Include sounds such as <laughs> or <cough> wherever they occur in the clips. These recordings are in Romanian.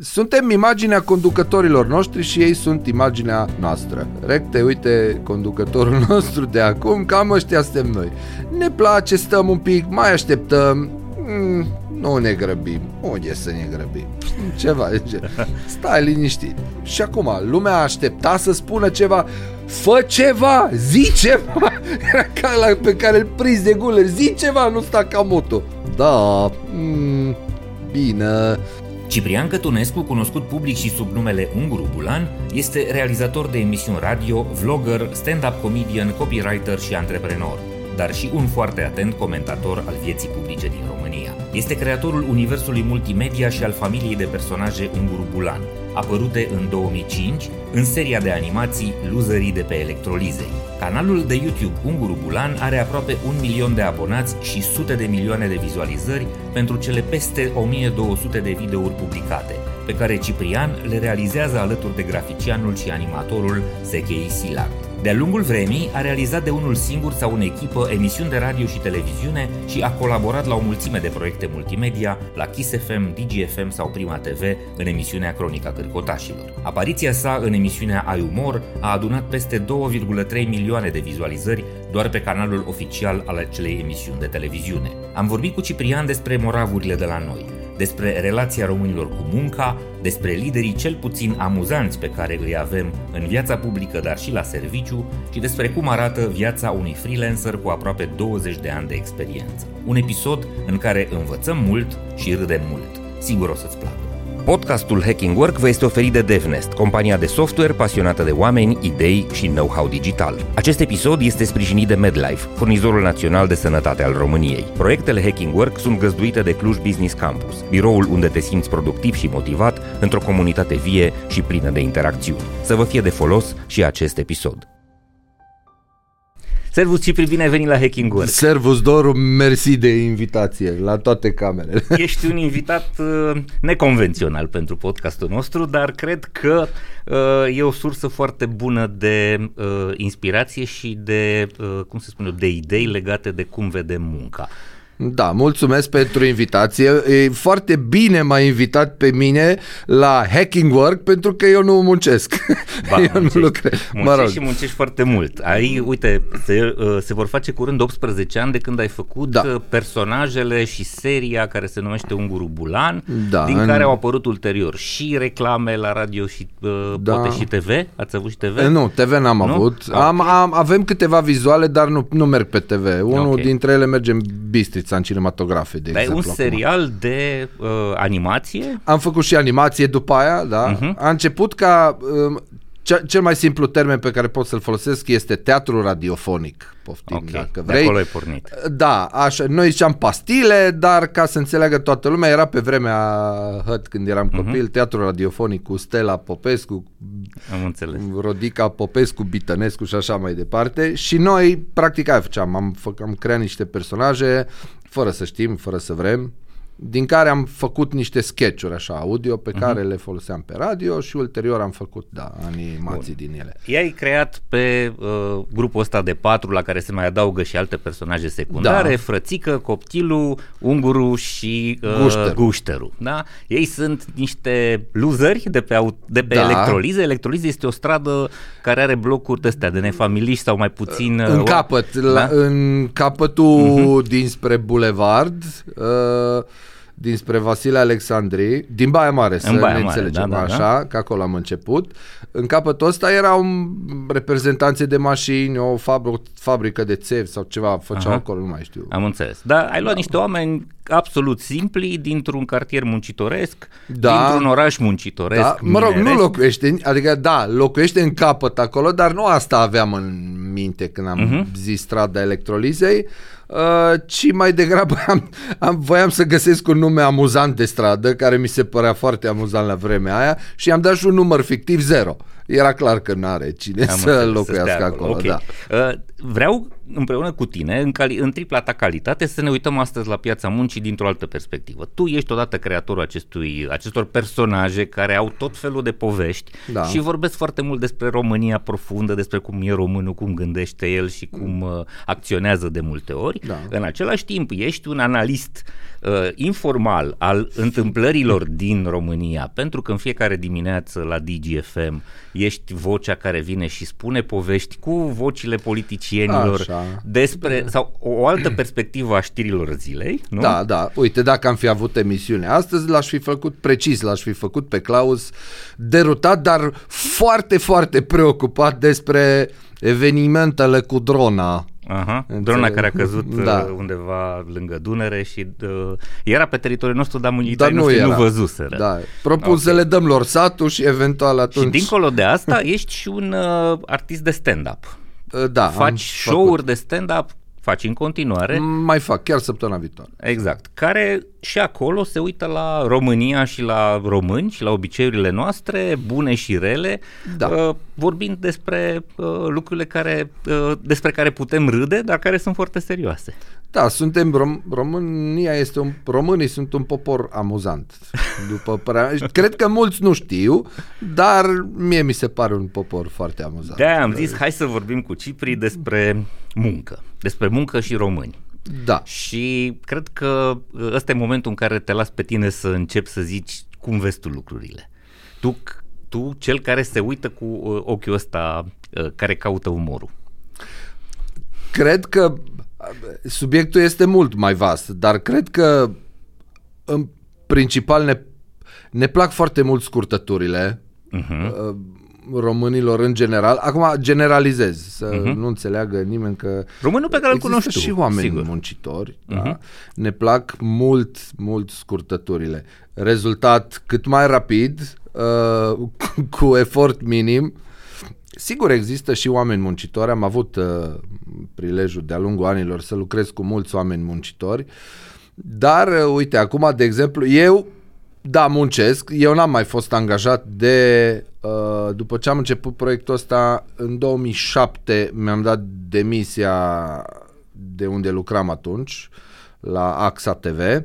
suntem imaginea conducătorilor noștri și ei sunt imaginea noastră. Recte, uite, conducătorul <laughs> nostru de acum, cam ăștia suntem noi. Ne place, stăm un pic, mai așteptăm, mm, nu ne grăbim, unde să ne grăbim? <laughs> Ceva de genul. Stai liniștit. Și acum, lumea aștepta să spună ceva, fă ceva, zi ceva, <laughs> era ca la pe care îl prinzi de guler, zi ceva, nu sta ca moto. Da, mm, bine, Ciprian Cătunescu, cunoscut public și sub numele Unguru Bulan, este realizator de emisiuni radio, vlogger, stand-up comedian, copywriter și antreprenor, dar și un foarte atent comentator al vieții publice din România. Este creatorul universului multimedia și al familiei de personaje Unguru Bulan, apărute în 2005 în seria de animații Loserii de pe Electrolizei. Canalul de YouTube Unguru Bulan are aproape un milion de abonați și sute de milioane de vizualizări pentru cele peste 1200 de videouri publicate, pe care Ciprian le realizează alături de graficianul și animatorul Sechei Silat. De-a lungul vremii a realizat de unul singur sau în echipă emisiuni de radio și televiziune și a colaborat la o mulțime de proiecte multimedia, la Kiss FM, DGFM sau Prima TV, în emisiunea Cronica Cârcotașilor. Apariția sa în emisiunea Ai Umor a adunat peste 2,3 milioane de vizualizări doar pe canalul oficial al acelei emisiuni de televiziune. Am vorbit cu Ciprian despre moravurile de la noi, despre relația românilor cu munca, despre liderii cel puțin amuzanți pe care îi avem în viața publică, dar și la serviciu, și despre cum arată viața unui freelancer cu aproape 20 de ani de experiență. Un episod în care învățăm mult și râdem mult. Sigur o să-ți placă. Podcastul Hacking Work vă este oferit de DevNest, compania de software pasionată de oameni, idei și know-how digital. Acest episod este sprijinit de MedLife, furnizorul național de sănătate al României. Proiectele Hacking Work sunt găzduite de Cluj Business Campus, biroul unde te simți productiv și motivat într-o comunitate vie și plină de interacțiuni. Să vă fie de folos și acest episod. Servus Cipri, bine ai venit la Hacking Work. Servus Doru, mersi de invitație la toate camerele. <laughs> Ești un invitat uh, neconvențional pentru podcastul nostru, dar cred că uh, e o sursă foarte bună de uh, inspirație și de, uh, cum se spune, de idei legate de cum vedem munca. Da, mulțumesc pentru invitație. E foarte bine m-a invitat pe mine la Hacking Work pentru că eu nu muncesc. Ba, <laughs> eu muncești, nu lucrez. Muncești Mă rog. și muncești foarte mult. Ai, uite, se, uh, se vor face curând 18 ani de când ai făcut Da. uh, personajele și seria care se numește Unguru Bulan, Da, din în- care au apărut ulterior și reclame la radio și uh, Da. poate și TV. Ați avut și TV? Eh, Nu, TV n-am Nu? avut. Ah, Am, ok. am, avem câteva vizuale, dar nu, nu merg pe TV. Unul Ok. dintre ele merge în Bistrița, în cinematografe, de Dar e un exemplu. acum. serial de uh, animație Am făcut și animație după aia, da. Mhm. A început ca... Um, ce- cel mai simplu termen pe care pot să-l folosesc este teatru radiofonic, poftim, Ok, dacă de vrei. acolo ai pornit. Da, așa, noi ziceam pastile, dar ca să înțeleagă toată lumea, era pe vremea HăT când eram Mhm. copil, teatru radiofonic cu Stella Popescu, Am înțeles. Rodica Popescu, Bitănescu și așa mai departe și noi practic aia făceam, am, fă, am creat niște personaje fără să știm, fără să vrem, din care am făcut niște sketch-uri așa audio pe Mhm. care le foloseam pe radio și ulterior am făcut, da, animații din ele. I-ai creat pe uh, grupul ăsta de patru la care se mai adaugă și alte personaje secundare, Da. Frățică, Coptilu, Unguru și uh, Gușteru. Gușteru. Da? Ei sunt niște loseri de pe, au- de pe Da. Electrolize. Electrolize este o stradă care are blocuri de astea de nefamiliști sau mai puțin... uh, În o- capăt, Da? la, în capătul dinspre Bulevard, uh, dinspre Vasile Alexandri, din Baia Mare, să Baia ne Mare, înțelegem da, da, așa, că acolo am început. În capătul ăsta erau reprezentanțe de mașini, o fabr- fabrică de țevi sau ceva făceau Aha. acolo, nu mai știu. Am înțeles. Dar ai luat niște oameni absolut simpli dintr-un cartier muncitoresc, Da. dintr-un oraș muncitoresc, Da, mă rog, nu mineresc. locuiește, în- adică da, locuiește în capăt acolo, dar nu asta aveam în minte când am Mhm. uh-huh. zis strada electrolizei, uh, ci mai degrabă <laughs> am, am, voiam să găsesc un nume amuzant de stradă, care mi se părea foarte amuzant la vremea aia și am dat și un număr fictiv zero. Era clar că n-are cine Am să înțeles, locuiască stea acolo, ok. da. Uh, vreau împreună cu tine, în, cali- în tripla ta calitate, să ne uităm astăzi la piața muncii dintr-o altă perspectivă. Tu ești odată creatorul acestui, acestor personaje care au tot felul de povești da. și vorbesc foarte mult despre România profundă, despre cum e românul, cum gândește el și cum uh, acționează de multe ori. Da. În același timp, ești un analist uh, informal al întâmplărilor din România, pentru că în fiecare dimineață la DGFM ești vocea care vine și spune povești cu vocile politicienilor Așa. Despre, sau o altă perspectivă a știrilor zilei, nu? Da, da. Uite, dacă am fi avut emisiune astăzi, l-aș fi făcut precis, l-aș fi făcut pe Claus derutat, dar foarte, foarte preocupat despre evenimentele cu drona Aha, drona care a căzut da. Uh, undeva lângă Dunăre și uh, era pe teritoriul nostru, dar militarii dar nu, noștri nu văzuseră. Da. Propun okay. să le dăm lor satul și eventual atunci... Și dincolo de asta ești și un uh, artist de stand-up. Uh, da, Faci show-uri făcut. de stand-up faci în continuare. Mai fac, chiar săptămâna viitoare. Exact. Care și acolo se uită la România și la români și la obiceiurile noastre, bune și rele, da. uh, vorbind despre uh, lucrurile care, uh, despre care putem râde, dar care sunt foarte serioase. Da, suntem rom- România este un românii sunt un popor amuzant. După părea, cred că mulți nu știu, dar mie mi se pare un popor foarte amuzant. Da, am zis hai să vorbim cu Cipri despre muncă, despre muncă și români. Da. Și cred că ăsta e momentul în care te las pe tine să începi să zici cum vezi tu lucrurile. Tu, tu cel care se uită cu uh, ochiul ăsta, uh, care caută umorul. Cred că subiectul este mult mai vast, dar cred că în principal ne, ne plac foarte mult scurtăturile uh-huh. Românilor în general. Acum generalizez, să uh-huh. nu înțeleagă nimeni că Românul pe care îl cunoști și oameni sigur. muncitori. Uh-huh. Da? Mhm. Ne plac mult, mult scurtăturile. Rezultat cât mai rapid, uh, cu efort minim, Sigur există și oameni muncitori, am avut uh, prilejul de-a lungul anilor să lucrez cu mulți oameni muncitori, dar uh, uite, acum de exemplu, eu da, muncesc, eu n-am mai fost angajat de, uh, după ce am început proiectul ăsta, în 2007 mi-am dat demisia de unde lucram atunci, la AXA TV,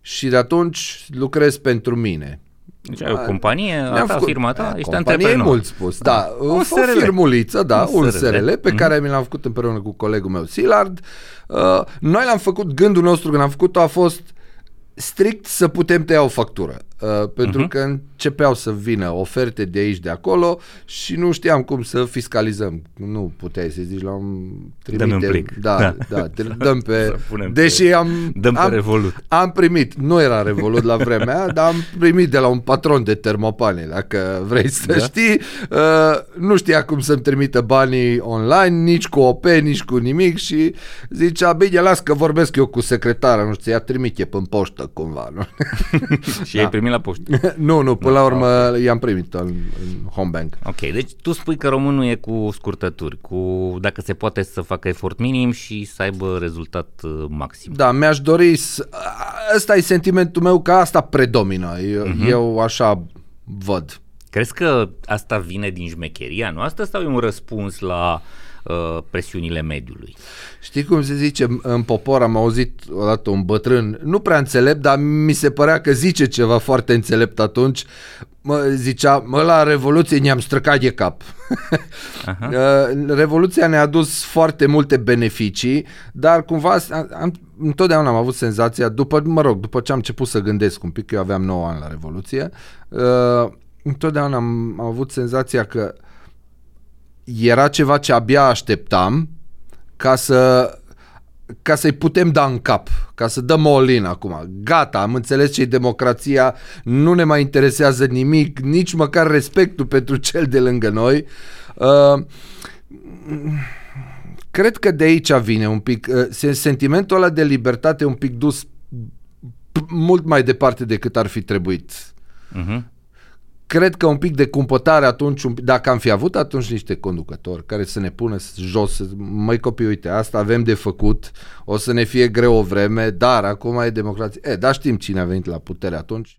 și de atunci lucrez pentru mine. Deci ai o companie, a ta, firma ta, ești antreprenor. e mult spus, da. O, o firmuliță, da, un, un SRL, SRL pe mm-hmm. care mi l-am făcut împreună cu colegul meu, Silard. Uh, noi l-am făcut, gândul nostru când am făcut-o a fost strict să putem tăia o factură. Uh, pentru uh-huh. că începeau să vină oferte de aici, de acolo și nu știam cum să fiscalizăm. Nu puteai să zici la un trimite. Dăm un plic. Da, da, da <laughs> te dăm pe... deși pe, am... Dăm pe am, Revolut. Am primit, nu era Revolut la vremea aia, dar am primit de la un patron de termopane, dacă vrei să da? știi. Uh, nu știa cum să-mi trimită banii online, nici cu OP, nici cu nimic și zicea, bine, las că vorbesc eu cu secretara, nu știu, ea trimite pe poștă cumva. Nu? <laughs> și da. ai primit primit la poștă. <laughs> nu, nu, până la urmă okay. i-am primit în, în home bank. Ok, deci tu spui că românul e cu scurtături, cu dacă se poate să facă efort minim și să aibă rezultat uh, maxim. Da, mi-aș dori, să... ăsta e sentimentul meu că asta predomină, eu, uh-huh. eu așa văd. Crezi că asta vine din șmecheria noastră sau e un răspuns la uh, Uh, presiunile mediului. Știi cum se zice în popor, am auzit odată un bătrân, nu prea înțelept, dar mi se părea că zice ceva foarte înțelept atunci, mă, zicea, mă, la Revoluție ne-am străcat de cap. <laughs> Aha. Uh, Revoluția ne-a adus foarte multe beneficii, dar cumva am, întotdeauna am avut senzația, după, mă rog, după ce am început să gândesc un pic, eu aveam 9 ani la Revoluție, uh, întotdeauna am, am avut senzația că uh, era ceva ce abia așteptam ca să ca să-i putem da în cap, ca să dăm all acum. Gata, am înțeles ce democrația, nu ne mai interesează nimic, nici măcar respectul pentru <laughs> cel de lângă noi. Uh, cred că de aici vine un pic, uh, sentimentul ăla de libertate un pic dus mult mai departe decât ar fi trebuit. Uh-huh cred că un pic de cumpătare atunci, dacă am fi avut atunci niște conducători care să ne pună jos, măi copii, uite, asta avem de făcut, o să ne fie greu o vreme, dar acum e democrație. E, dar știm cine a venit la putere atunci.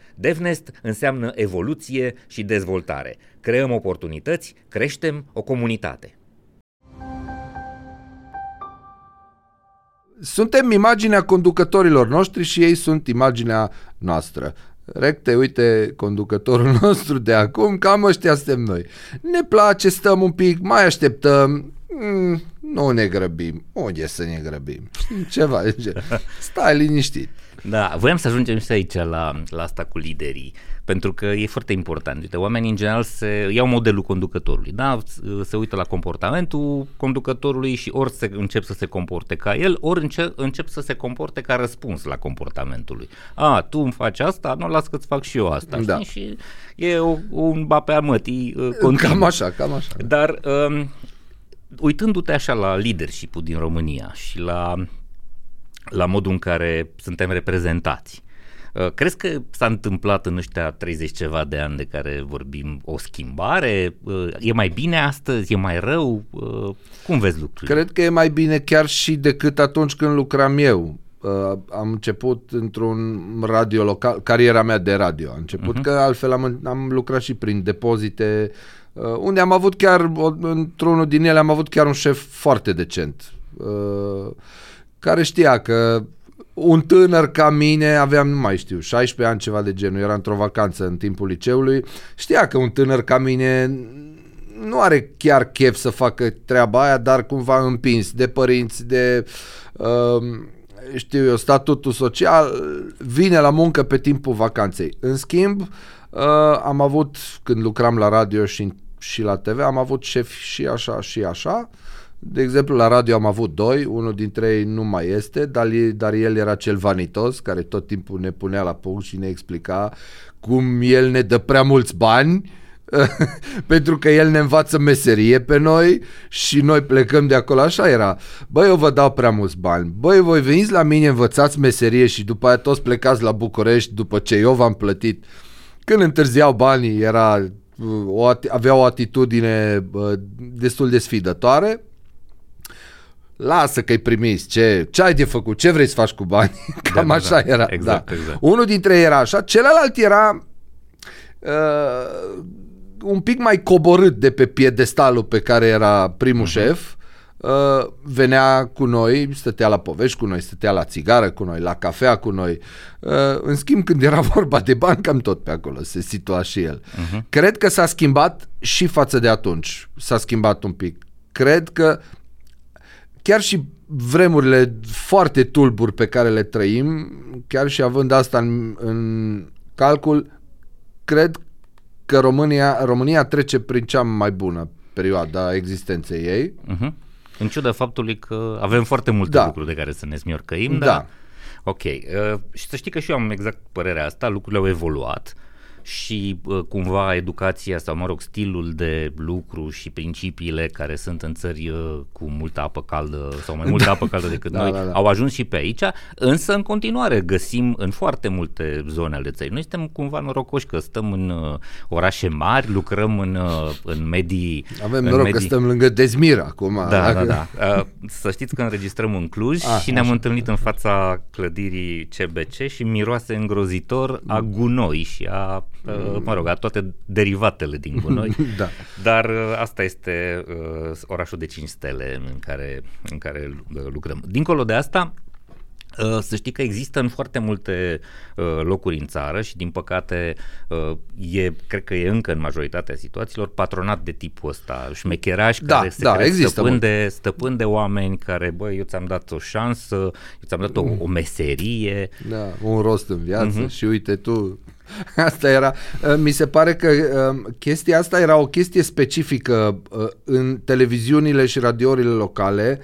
DevNest înseamnă evoluție și dezvoltare. Creăm oportunități, creștem o comunitate. Suntem imaginea conducătorilor noștri și ei sunt imaginea noastră. Recte, uite, conducătorul <laughs> nostru de acum, cam ăștia suntem noi. Ne place, stăm un pic, mai așteptăm, mm, nu ne grăbim. Unde să ne grăbim? Ceva de genul. Stai liniștit. Da, voiam să ajungem și aici la, la asta cu liderii, pentru că e foarte important. Uite, oamenii în general se iau modelul conducătorului, da? se uită la comportamentul conducătorului și ori se încep să se comporte ca el, ori încep, încep să se comporte ca răspuns la comportamentul lui. A, tu îmi faci asta, nu las că-ți fac și eu asta. Da. Știi? Și e o, un ba pe amătii uh, continuu. Cam așa, cam așa. Dar um, uitându-te așa la leadership-ul din România și la la modul în care suntem reprezentați. Uh, crezi că s-a întâmplat în ăștia 30 ceva de ani de care vorbim o schimbare? Uh, e mai bine astăzi? E mai rău? Uh, cum vezi lucrurile? Cred că e mai bine chiar și decât atunci când lucram eu. Am început într-un radio local, cariera mea de radio a început, uh-huh. că altfel am, am lucrat și prin depozite, unde am avut chiar, într-unul din ele am avut chiar un șef foarte decent care știa că un tânăr ca mine, aveam, nu mai știu, 16 ani, ceva de genul, era într-o vacanță în timpul liceului, știa că un tânăr ca mine nu are chiar chef să facă treaba aia, dar cumva împins de părinți, de, uh, știu eu, statutul social, vine la muncă pe timpul vacanței. În schimb, uh, am avut, când lucram la radio și, și la TV, am avut șefi și așa și așa, uh, de exemplu, la radio am avut doi, unul dintre ei nu mai este, dar, dar el era cel vanitos, care tot timpul ne punea la punct și ne explica cum el ne dă prea mulți bani, <laughs> pentru că el ne învață meserie pe noi și noi plecăm de acolo, așa era. Băi, eu vă dau prea mulți bani. Băi, voi veniți la mine, învățați meserie și după aia toți plecați la București după ce eu v-am plătit. Când întârziau banii, era, o, avea o atitudine destul de sfidătoare lasă că-i primiți, ce, ce ai de făcut, ce vrei să faci cu bani, <laughs> cam da, așa da, era. Exact, da. exact. Unul dintre ei era așa, celălalt era uh, un pic mai coborât de pe piedestalul pe care era primul uh-huh. șef, uh, venea cu noi, stătea la povești cu noi, stătea la țigară cu noi, la cafea cu noi. Uh, în schimb, când era <laughs> vorba de bani, cam tot pe acolo se situa și el. Uh-huh. Cred că s-a schimbat și față de atunci. S-a schimbat un pic. Cred că chiar și vremurile foarte tulburi pe care le trăim, chiar și având asta în, în calcul, cred că România, România trece prin cea mai bună perioadă a existenței ei. Uh-huh. În ciuda faptului că avem foarte multe da. lucruri de care să ne smiorcăim, da. dar... Ok, uh, și să știi că și eu am exact părerea asta, lucrurile au evoluat. Uh, și cumva educația sau, mă rog, stilul de lucru și principiile care sunt în țări cu multă apă caldă sau mai multă da. apă caldă decât da, noi da, da. au ajuns și pe aici, însă în continuare găsim în foarte multe zone ale țării. Noi suntem cumva norocoși că stăm în uh, orașe mari, lucrăm în, uh, în medii... Avem în noroc medii... că stăm lângă Dezmir acum. Da, da, da. Uh, să știți că înregistrăm în Cluj ah, și ne-am așa. întâlnit în fața clădirii CBC și miroase îngrozitor a gunoi și a mm. mă rog, a toate derivatele din gunoi, <laughs> da. dar uh, asta este uh, orașul de 5 stele în care, în care uh, lucrăm. Dincolo de asta, Uh, să știi că există în foarte multe uh, locuri în țară și din păcate uh, e, cred că e încă în majoritatea situațiilor patronat de tipul ăsta, șmecheraș da, care se da, există stăpân, de, stăpân de oameni care, băi, eu ți-am dat o șansă, eu ți-am dat o, o meserie. Da, un rost în viață uh-huh. și uite tu <laughs> Asta era. Mi se pare că chestia asta era o chestie specifică în televiziunile și radiourile locale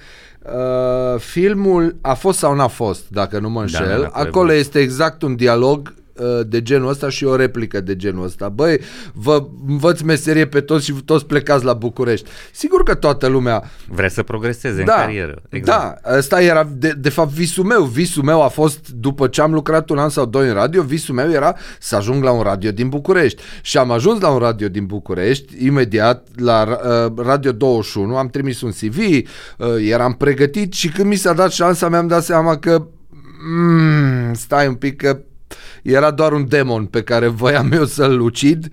Uh, filmul a fost sau n-a fost, dacă nu mă da, înșel. Da, da, Acolo este exact un dialog uh, de genul ăsta și o replică de genul ăsta. Băi, vă învăț meserie pe toți și toți plecați la București. Sigur că toată lumea... Vrea să progreseze da, în carieră. Exact. Da, ăsta era de, de fapt visul meu. Visul meu a fost, după ce am lucrat un an sau doi în radio, visul meu era să ajung la un radio din București. Și am ajuns la un radio din București, imediat la uh, Radio 21, am trimis un CV, uh, eram pregătit și când mi s-a dat șansa mi-am dat seama că mm, stai un pic că era doar un demon pe care voiam eu să-l ucid.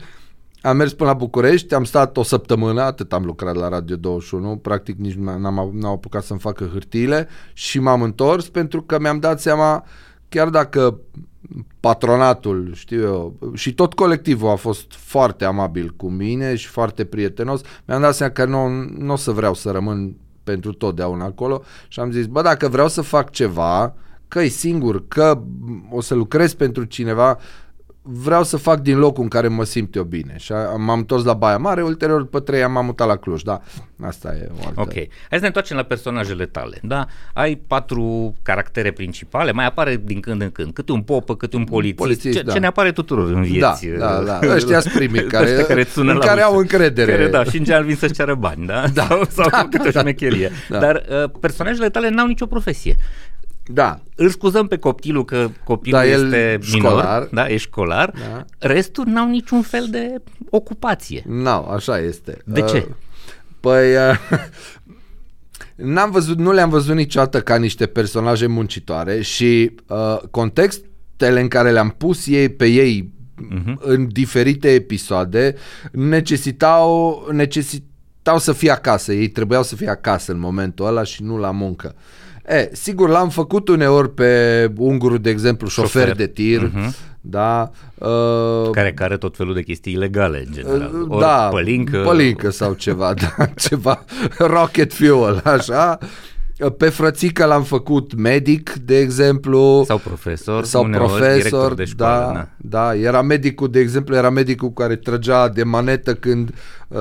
Am mers până la București, am stat o săptămână, atât am lucrat la Radio 21, practic nici n-am, n-am apucat să-mi facă hârtiile și m-am întors pentru că mi-am dat seama, chiar dacă patronatul, știu eu, și tot colectivul a fost foarte amabil cu mine și foarte prietenos, mi-am dat seama că nu, nu o să vreau să rămân pentru totdeauna acolo și am zis, bă, dacă vreau să fac ceva, că e singur, că o să lucrez pentru cineva, vreau să fac din locul în care mă simt eu bine. Și m-am întors la Baia Mare, ulterior după trei ani m-am mutat la Cluj, da. Asta e o altă... Ok. Hai să ne întoarcem la personajele tale, da? Ai patru caractere principale, mai apare din când în când, câte un popă, câte un polițist, polițist ce, da. ce ne apare tuturor în vieți. Da, da, da. Ăștia primii <laughs> care, Ăștia care, sună în care au încredere. Care, da, și în general vin să-și ceară bani, da? da <laughs> sau, sau da, câte da, o șmecherie. Da. Dar uh, personajele tale n-au nicio profesie. Da. Îl scuzăm pe copilul că copilul da, este minor, școlar. da, e școlar. Da. Restul n-au niciun fel de ocupație. N-au, așa este. De uh, ce? Păi uh, <laughs> n-am văzut, nu le-am văzut niciodată ca niște personaje muncitoare și uh, contextele în care le-am pus ei pe ei uh-huh. în diferite episoade necesitau necesitau să fie acasă. Ei trebuiau să fie acasă în momentul ăla și nu la muncă. Uh, E, sigur, l-am făcut uneori pe ungurul, de exemplu, șofer, șofer. de tir, uh-huh. da. Uh, care care tot felul de chestii ilegale, în general. Uh, Ori da, pălincă. Pălincă sau ceva, <laughs> da, ceva rocket fuel, așa. Pe frățică l-am făcut medic, de exemplu. Sau profesor. Sau profesor, de școală, da, na. da. Era medicul, de exemplu, era medicul care trăgea de manetă când uh,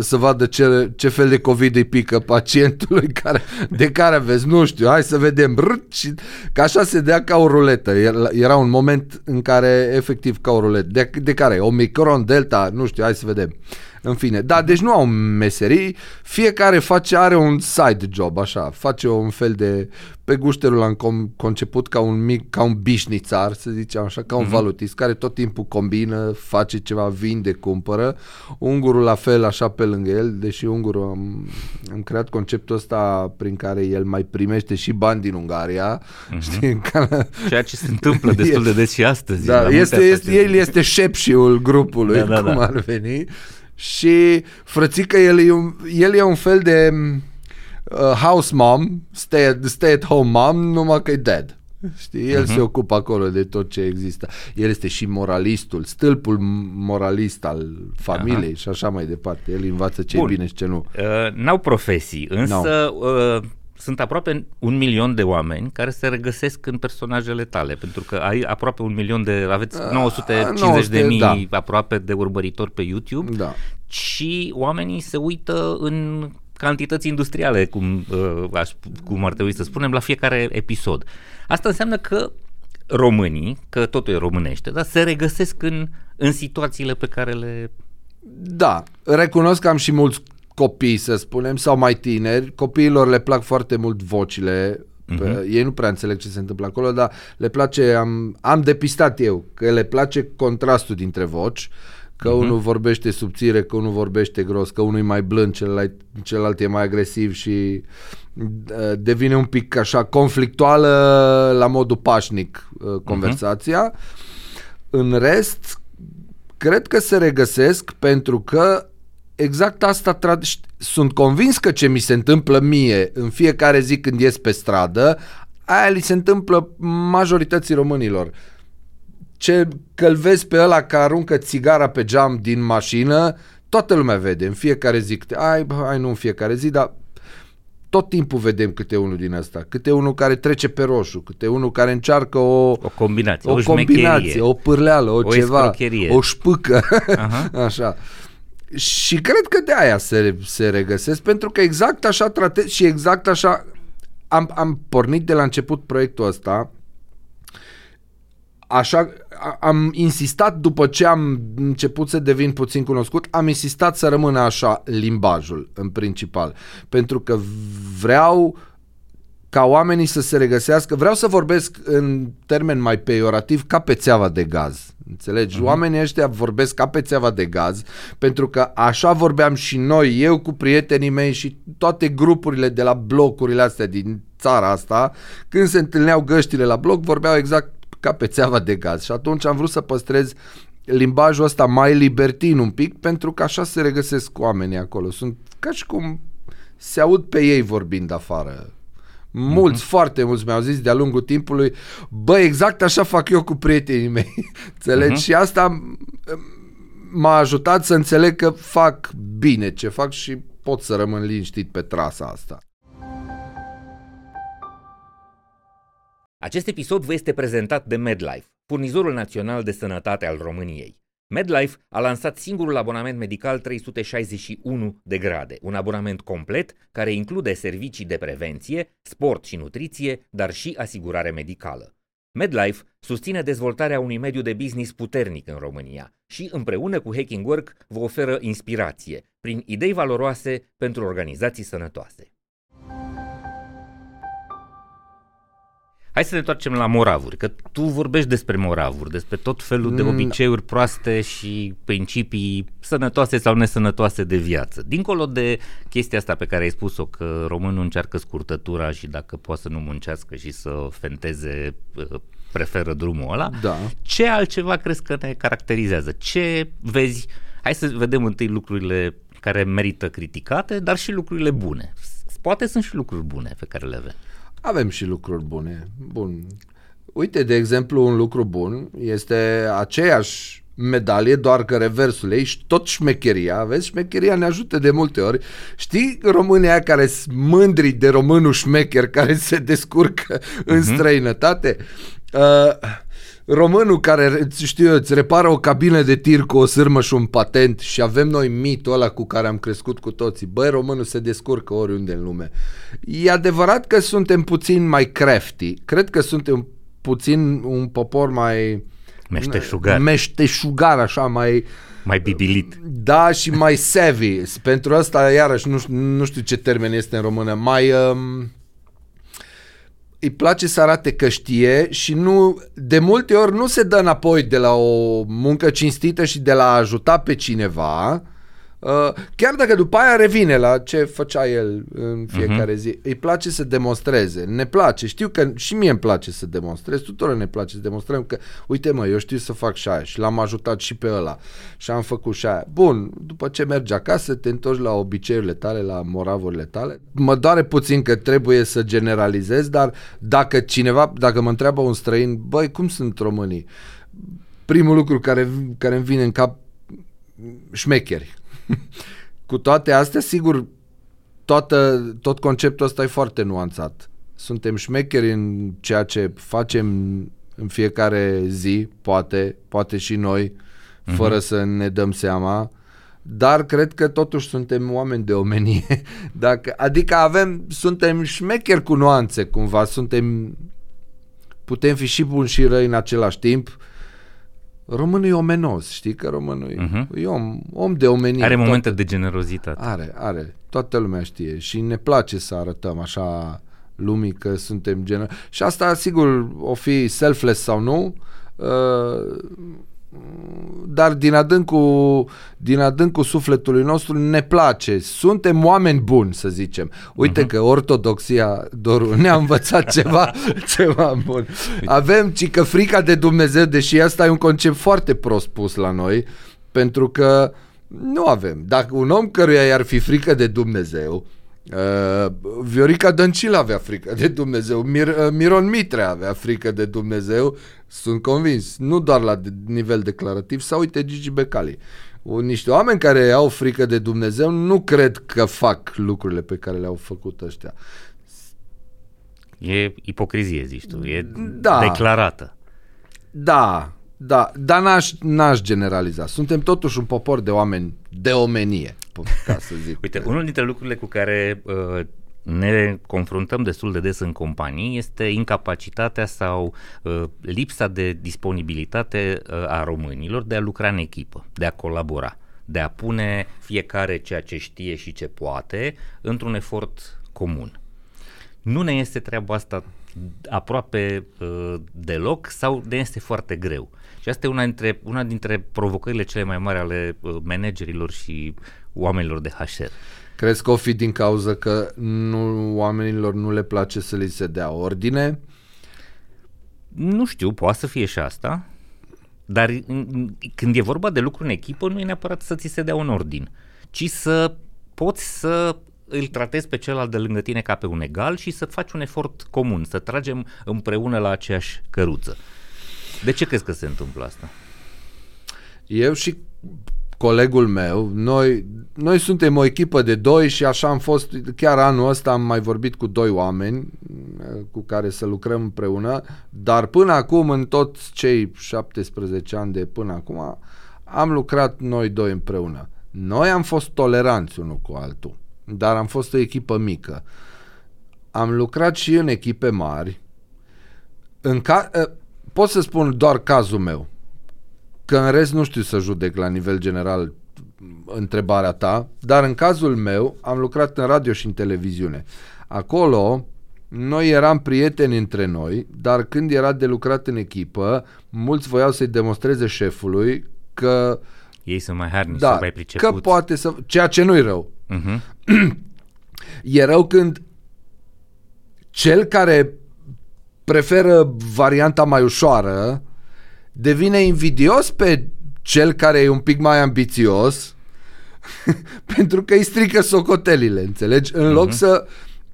să vadă ce, ce fel de COVID îi pică pacientului <laughs> care, de care aveți, nu știu, hai să vedem. Brr, și, că așa se dea ca o ruletă. Era un moment în care, efectiv, ca o ruletă. De, de care? Omicron, Delta, nu știu, hai să vedem. Uh, în fine, da, deci nu au meserii, fiecare face, are un side job, așa, face un fel de, pe gușterul l-am com- conceput ca un mic, ca un bișnițar, să zicem așa, ca un mm-hmm. valutist, care tot timpul combină, face ceva, vinde, cumpără. Ungurul la fel, așa pe lângă el, deși ungurul am, am creat conceptul ăsta prin care el mai primește și bani din Ungaria, mm-hmm. știi? Ca... Ceea ce se întâmplă <laughs> destul de des și astăzi. Da, este, este, el este șepșiul grupului, da, da, cum da. ar veni și frățică el e un, el e un fel de uh, house mom, stay, stay at home mom, numai că e dead. Știi? El uh-huh. se ocupă acolo de tot ce există. El este și moralistul, stâlpul moralist al familiei uh-huh. și așa mai departe. El învață ce e bine și ce nu. Uh, n-au profesii, însă uh, sunt aproape un milion de oameni care se regăsesc în personajele tale, pentru că ai aproape un milion de, aveți 950 uh, 900, de mii da. aproape de urmăritori pe YouTube da. și oamenii se uită în cantități industriale, cum, uh, cum ar trebui să spunem, la fiecare episod. Asta înseamnă că românii, că totul e românește, dar se regăsesc în, în situațiile pe care le da, recunosc că am și mulți copii, să spunem, sau mai tineri, copiilor le plac foarte mult vocile, uh-huh. ei nu prea înțeleg ce se întâmplă acolo, dar le place, am, am depistat eu, că le place contrastul dintre voci, că uh-huh. unul vorbește subțire, că unul vorbește gros, că unul e mai blând, celălalt, celălalt e mai agresiv și uh, devine un pic așa conflictuală la modul pașnic uh, conversația. Uh-huh. În rest, cred că se regăsesc pentru că exact asta tra- sunt convins că ce mi se întâmplă mie în fiecare zi când ies pe stradă, aia li se întâmplă majorității românilor. Ce că vezi pe ăla că aruncă țigara pe geam din mașină, toată lumea vede în fiecare zi. Câte, ai, ai nu în fiecare zi, dar tot timpul vedem câte unul din asta, câte unul care trece pe roșu, câte unul care încearcă o, o combinație, o, o combinație, o pârleală, o, o ceva, o șpâcă, uh-huh. <laughs> așa. Și cred că de aia se, se regăsesc, pentru că exact așa tratez și exact așa am, am pornit de la început proiectul ăsta așa, am insistat după ce am început să devin puțin cunoscut, am insistat să rămână așa limbajul în principal, pentru că vreau ca oamenii să se regăsească, vreau să vorbesc în termen mai peiorativ ca pe țeava de gaz. Înțelegi? Uh-huh. Oamenii ăștia vorbesc ca pe țeava de gaz, pentru că așa vorbeam și noi, eu cu prietenii mei și toate grupurile de la blocurile astea din țara asta, când se întâlneau găștile la bloc, vorbeau exact ca pe țeava de gaz. Și atunci am vrut să păstrez limbajul ăsta mai libertin un pic, pentru că așa se regăsesc oamenii acolo. Sunt ca și cum se aud pe ei vorbind afară. Mulți, mm-hmm. foarte mulți mi-au zis de-a lungul timpului, bă, exact așa fac eu cu prietenii mei. <laughs> Înțelegi? Mm-hmm. Și asta m-a ajutat să înțeleg că fac bine ce fac și pot să rămân liniștit pe trasa asta. Acest episod vă este prezentat de MedLife, furnizorul național de sănătate al României. MedLife a lansat singurul abonament medical 361 de grade, un abonament complet care include servicii de prevenție, sport și nutriție, dar și asigurare medicală. MedLife susține dezvoltarea unui mediu de business puternic în România și împreună cu Hacking Work vă oferă inspirație prin idei valoroase pentru organizații sănătoase. Hai să ne întoarcem la moravuri, că tu vorbești despre moravuri, despre tot felul de mm. obiceiuri proaste și principii sănătoase sau nesănătoase de viață. Dincolo de chestia asta pe care ai spus-o, că românul încearcă scurtătura și dacă poate să nu muncească și să fenteze, uh, preferă drumul ăla, da. ce altceva crezi că ne caracterizează? Ce vezi? Hai să vedem întâi lucrurile care merită criticate, dar și lucrurile bune. Poate sunt și lucruri bune pe care le avem. Avem și lucruri bune. Bun. Uite, de exemplu, un lucru bun este aceeași medalie, doar că reversul ei și tot șmecheria, vezi, șmecheria ne ajută de multe ori. Știi românii care sunt mândri de românul șmecher care se descurcă uh-huh. în mhm. străinătate? Uh, românul care, știu eu, îți repară o cabină de tir cu o sârmă și un patent și avem noi mitul ăla cu care am crescut cu toții. Băi, românul se descurcă oriunde în lume. E adevărat că suntem puțin mai crafty. Cred că suntem puțin un popor mai... Meșteșugar. Meșteșugar, așa, mai... Mai bibilit. Da, și mai savvy. Pentru asta, iarăși, nu, nu știu ce termen este în română. Mai... Um, îi place să arate că știe și nu, de multe ori nu se dă înapoi de la o muncă cinstită și de la a ajuta pe cineva, Uh, chiar dacă după aia revine la ce făcea el în fiecare uh-huh. zi, îi place să demonstreze, ne place, știu că și mie îmi place să demonstrez, tuturor ne place să demonstrăm că, uite mă, eu știu să fac și aia și l-am ajutat și pe ăla și am făcut și aia. Bun, după ce mergi acasă, te întorci la obiceiurile tale, la moravurile tale. Mă doare puțin că trebuie să generalizez, dar dacă cineva, dacă mă întreabă un străin, băi, cum sunt românii? Primul lucru care, care îmi vine în cap, șmecheri <laughs> Cu toate astea, sigur, toată, tot conceptul ăsta e foarte nuanțat. Suntem șmecheri în ceea ce facem în fiecare zi, poate, poate și noi, uh-huh. fără să ne dăm seama, dar cred că totuși suntem oameni de omenie. <laughs> Dacă, adică avem, suntem șmecheri cu nuanțe cumva, suntem, putem fi și buni și răi în același timp, uh, Românul e omenos, știi că românul uh-huh. e mhm. om, om de omenie. Are momente toată, de generozitate. Are, are. Toată lumea știe și ne place să arătăm așa lumii că suntem generoși. Și asta, sigur, o fi selfless sau nu, uh, dar din adâncul, din adâncul sufletului nostru ne place. Suntem oameni buni, să zicem. Uite uh-huh. că ortodoxia, Doru, ne-a învățat <laughs> ceva, ceva bun. Avem, ci că frica de Dumnezeu, deși asta e un concept foarte prost pus la noi, pentru că nu avem. Dacă un om căruia i-ar fi frică de Dumnezeu, Uh, Viorica Dăncilă avea frică de Dumnezeu, Mir, uh, Miron Mitre avea frică de Dumnezeu, sunt convins, nu doar la nivel declarativ, sau uite Gigi Becali. Niște oameni care au frică de Dumnezeu nu cred că fac lucrurile pe care le-au făcut ăștia. E ipocrizie, zici tu, e da. declarată. Da, da, dar n-aș, n-aș generaliza. Suntem totuși un popor de oameni de omenie, ca să zic. <laughs> Uite, unul dintre lucrurile cu care uh, ne confruntăm destul de des în companii este incapacitatea sau uh, lipsa de disponibilitate uh, a românilor de a lucra în echipă, de a colabora, de a pune fiecare ceea ce știe și ce poate într-un efort comun. Nu ne este treaba asta aproape uh, deloc sau ne este foarte greu. Și asta e una dintre, una dintre provocările cele mai mari ale uh, managerilor și oamenilor de HR. Crezi că o fi din cauza că nu, oamenilor nu le place să li se dea ordine? Nu știu, poate să fie și asta, dar când e vorba de lucru în echipă, nu e neapărat să ți se dea un ordin, ci să poți să îl tratezi pe celălalt de lângă tine ca pe un egal și să faci un efort comun, să tragem împreună la aceeași căruță. De ce crezi că se întâmplă asta? Eu și colegul meu, noi, noi suntem o echipă de doi și așa am fost, chiar anul ăsta am mai vorbit cu doi oameni cu care să lucrăm împreună, dar până acum, în toți cei 17 ani de până acum, am lucrat noi doi împreună. Noi am fost toleranți unul cu altul, dar am fost o echipă mică. Am lucrat și în echipe mari. În ca- ă, pot să spun doar cazul meu că în rest nu știu să judec la nivel general întrebarea ta, dar în cazul meu am lucrat în radio și în televiziune. Acolo noi eram prieteni între noi, dar când era de lucrat în echipă, mulți voiau să-i demonstreze șefului că ei sunt mai harnici, da, mai pricepuți. că poate să... ceea ce nu-i rău. Uh-huh. e rău când cel care preferă varianta mai ușoară devine invidios pe cel care e un pic mai ambițios <laughs> pentru că îi strică socotelile, înțelegi? În loc uh-huh. să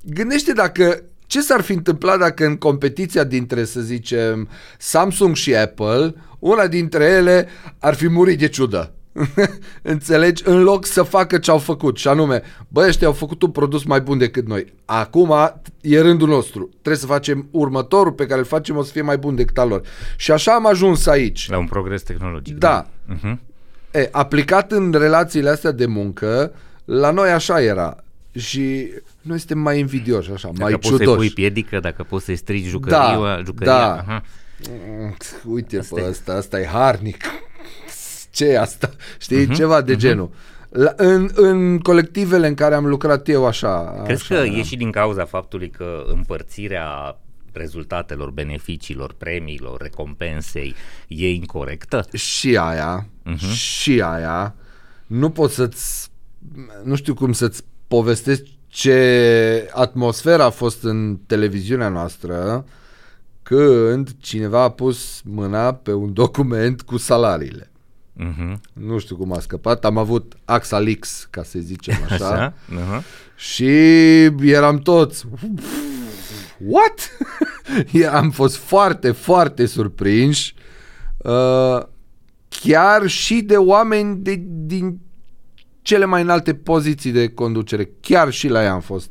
gândește dacă ce s-ar fi întâmplat dacă în competiția dintre, să zicem, Samsung și Apple, una dintre ele ar fi murit de ciudă. <laughs> Înțelegi? În loc să facă ce au făcut și anume, bă, ăștia au făcut un produs mai bun decât noi. Acum e rândul nostru. Trebuie să facem următorul pe care îl facem o să fie mai bun decât al lor. Și așa am ajuns aici. La un progres tehnologic. Da. da. Uh-huh. E, aplicat în relațiile astea de muncă, la noi așa era. Și noi suntem mai invidioși, așa, dacă mai poți ciudoși. Dacă poți să-i pui piedică, dacă poți să-i strici jucăria, da, jucăria. Da. Aha. Uite asta pe ăsta, asta e harnic ce e asta? <laughs> Știi, uh-huh, ceva de uh-huh. genul. La, în, în colectivele în care am lucrat eu așa. Crezi așa, că e și din cauza faptului că împărțirea rezultatelor, beneficiilor, premiilor, recompensei e incorrectă? Și aia, uh-huh. și aia. Nu pot să-ți, nu știu cum să-ți povestesc ce atmosferă a fost în televiziunea noastră când cineva a pus mâna pe un document cu salariile. Uh-huh. Nu știu cum a scăpat. Am avut Axalix, ca să zicem <laughs> așa. așa? Uh-huh. Și eram toți... What? <laughs> am fost foarte, foarte surprinși. Uh, chiar și de oameni de, din cele mai înalte poziții de conducere. Chiar și la ea am fost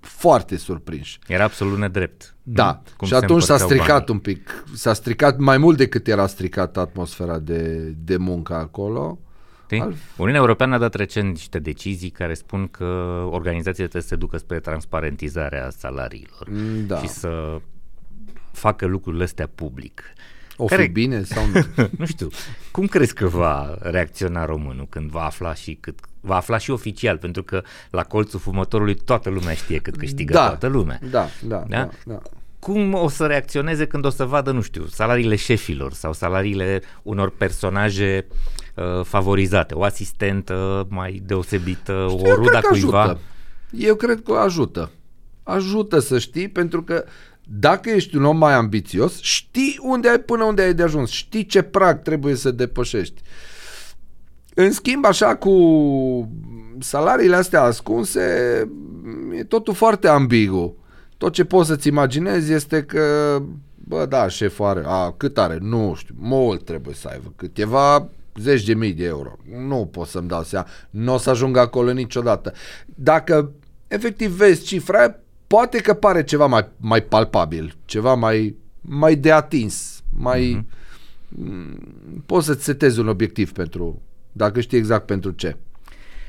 foarte surprinși. Era absolut nedrept. Da, Cum și atunci s-a stricat banii. un pic, s-a stricat mai mult decât era stricat atmosfera de, de muncă acolo. Al... Uniunea Europeană a dat recent niște decizii care spun că organizațiile trebuie să se ducă spre transparentizarea salariilor mm, da. și să facă lucrurile astea public. O care... fi bine sau nu? <laughs> nu știu. Cum crezi că va reacționa românul când va afla și cât va afla și oficial, pentru că la colțul fumătorului toată lumea știe cât câștigă da, toată lumea. Da, da, da, da, da. Cum o să reacționeze când o să vadă, nu știu, salariile șefilor sau salariile unor personaje uh, favorizate, o asistentă mai deosebită, știu, o ruda cuiva? Ajută. Eu cred că ajută. Ajută să știi, pentru că dacă ești un om mai ambițios, știi unde ai până unde ai de ajuns, știi ce prag trebuie să depășești. În schimb, așa cu salariile astea ascunse, e totul foarte ambigu. Tot ce poți să-ți imaginezi este că, bă, da, șef are, a, cât are? Nu știu, mult trebuie să aibă, câteva zeci de mii de euro. Nu pot să-mi dau seama, nu o să ajung acolo niciodată. Dacă efectiv vezi cifra, poate că pare ceva mai, mai palpabil, ceva mai, mai de atins, mai... Mm-hmm. Poți să-ți setezi un obiectiv pentru, dacă știi exact pentru ce.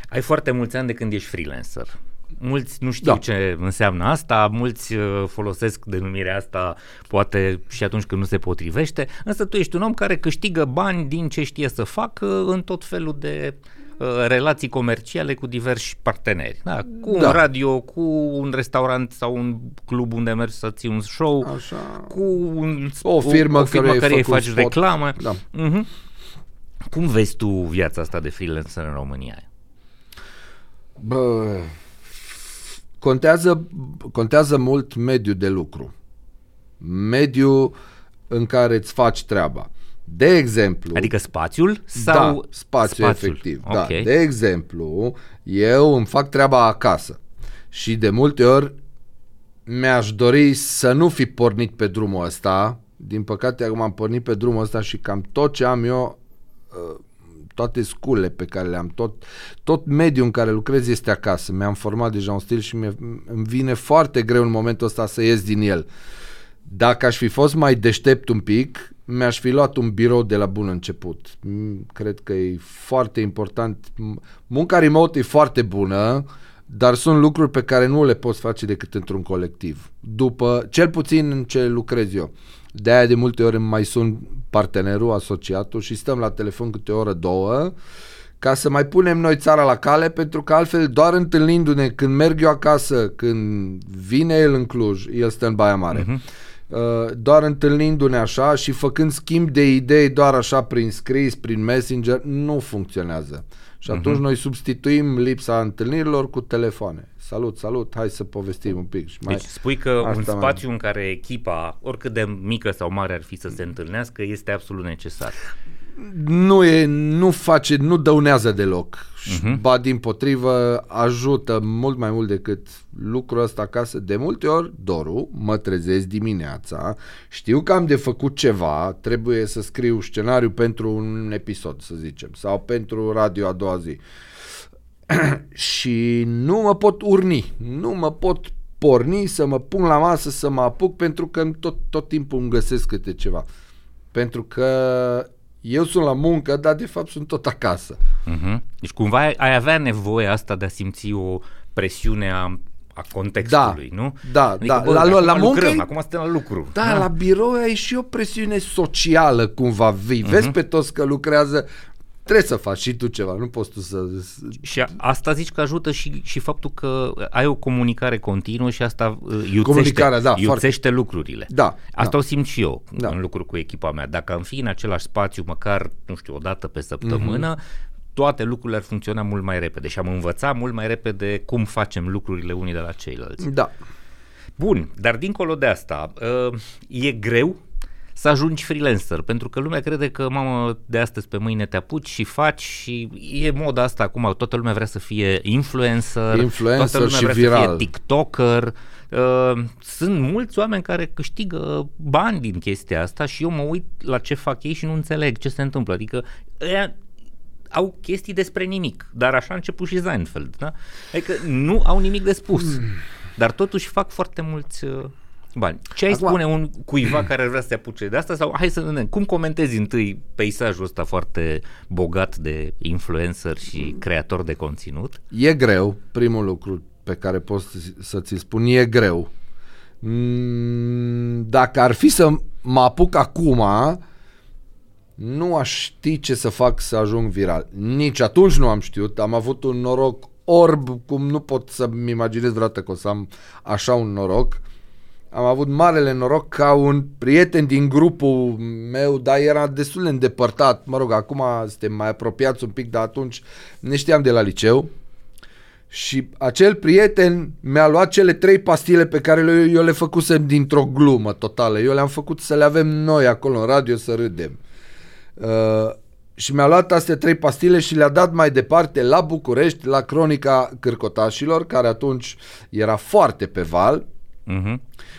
Ai foarte mulți ani de când ești freelancer. mulți nu știu da. ce înseamnă asta, mulți uh, folosesc denumirea asta poate și atunci când nu se potrivește, însă tu ești un om care câștigă bani din ce știe să facă în tot felul de uh, relații comerciale cu diversi parteneri. Da? Cu da. un radio, cu un restaurant sau un club unde mergi să ții un show, Așa. cu un, o firmă, o, o firmă care, care îi faci spot. reclamă. Da. Uh-huh. Cum vezi tu viața asta de freelancer în România? Bă, contează, contează mult mediul de lucru. Mediul în care îți faci treaba. De exemplu... Adică spațiul sau... Da, spațiul, spațiul. efectiv. Da. Okay. Da. De exemplu, eu îmi fac treaba acasă și de multe ori mi-aș dori să nu fi pornit pe drumul ăsta. Din păcate, acum am pornit pe drumul ăsta și cam tot ce am eu uh, toate scule pe care le-am, tot, tot mediul în care lucrez este acasă. Mi-am format deja un stil și îmi vine foarte greu în momentul ăsta să ies din el. Dacă aș fi fost mai deștept un pic, mi-aș fi luat un birou de la bun început. Cred că e foarte important. Munca remote e foarte bună, dar sunt lucruri pe care nu le poți face decât într-un colectiv. După, cel puțin în ce lucrez eu. De aia de multe ori mai sun partenerul, asociatul și stăm la telefon câte o oră, două, ca să mai punem noi țara la cale, pentru că altfel doar întâlnindu-ne când merg eu acasă, când vine el în Cluj, el stă în Baia Mare, uh-huh. Doar întâlnindu-ne așa și făcând schimb de idei doar așa prin scris, prin messenger, nu funcționează. Și atunci uh-huh. noi substituim lipsa întâlnirilor cu telefoane. Salut, salut, hai să povestim un pic. Și mai, deci spui că un spațiu mai... în care echipa, oricât de mică sau mare ar fi să se întâlnească, este absolut necesar nu, e, nu face, nu dăunează deloc. Uh-huh. Ba din potrivă ajută mult mai mult decât lucrul ăsta acasă. De multe ori, Doru, mă trezesc dimineața, știu că am de făcut ceva, trebuie să scriu scenariu pentru un episod, să zicem, sau pentru radio a doua zi. <clears throat> și nu mă pot urni, nu mă pot porni să mă pun la masă, să mă apuc, pentru că tot, tot timpul îmi găsesc câte ceva. Pentru că eu sunt la muncă, dar de fapt sunt tot acasă. Uh-huh. Deci cumva ai avea nevoie asta de a simți o presiune a a contextului, da, nu? Da, adică, da. Bă, la, la, la muncă, lucrăm, acum suntem la lucru. Da, da, la birou ai și o presiune socială cumva. Vii, uh-huh. vezi pe toți că lucrează, trebuie să faci și tu ceva, nu poți tu să... Și asta zici că ajută și, și faptul că ai o comunicare continuă și asta uh, iuțește, Comunicarea, da, iuțește foarte... lucrurile. Da. Asta da. o simt și eu da. în lucru cu echipa mea. Dacă am fi în același spațiu, măcar, nu știu, o dată pe săptămână, mm-hmm toate lucrurile ar funcționa mult mai repede și am învățat mult mai repede cum facem lucrurile unii de la ceilalți. Da. Bun, dar dincolo de asta, uh, e greu să ajungi freelancer, pentru că lumea crede că, mamă, de astăzi pe mâine te apuci și faci și e moda asta acum, toată lumea vrea să fie influencer, influencer toată lumea și vrea viral. să fie tiktoker, Uh, sunt mulți oameni care câștigă bani din chestia asta și eu mă uit la ce fac ei și nu înțeleg ce se întâmplă. Adică ăia au chestii despre nimic, dar așa a început și Seinfeld, da? Adică nu au nimic de spus, mm. dar totuși fac foarte mulți uh, bani. Ce ai Acum... spune un cuiva care ar vrea să se apuce de asta? Sau hai să ne cum comentezi întâi peisajul ăsta foarte bogat de influencer și creator de conținut? E greu, primul lucru pe care pot să ți spun, e greu. Mm, dacă ar fi să mă apuc acum, nu aș ști ce să fac să ajung viral. Nici atunci nu am știut, am avut un noroc orb, cum nu pot să-mi imaginez vreodată că o să am așa un noroc. Uh, am avut marele noroc ca un prieten din grupul meu, dar era destul de îndepărtat, mă rog, acum suntem mai apropiați un pic, dar atunci ne știam de la liceu și acel prieten mi-a luat cele trei pastile pe care le, eu le făcusem dintr-o glumă totală. Eu le-am făcut să le avem noi acolo în radio să râdem. Uh, și mi-a luat astea trei pastile și le-a dat mai departe la București, la Cronica Cârcotașilor, care atunci era foarte pe val. Uh-huh.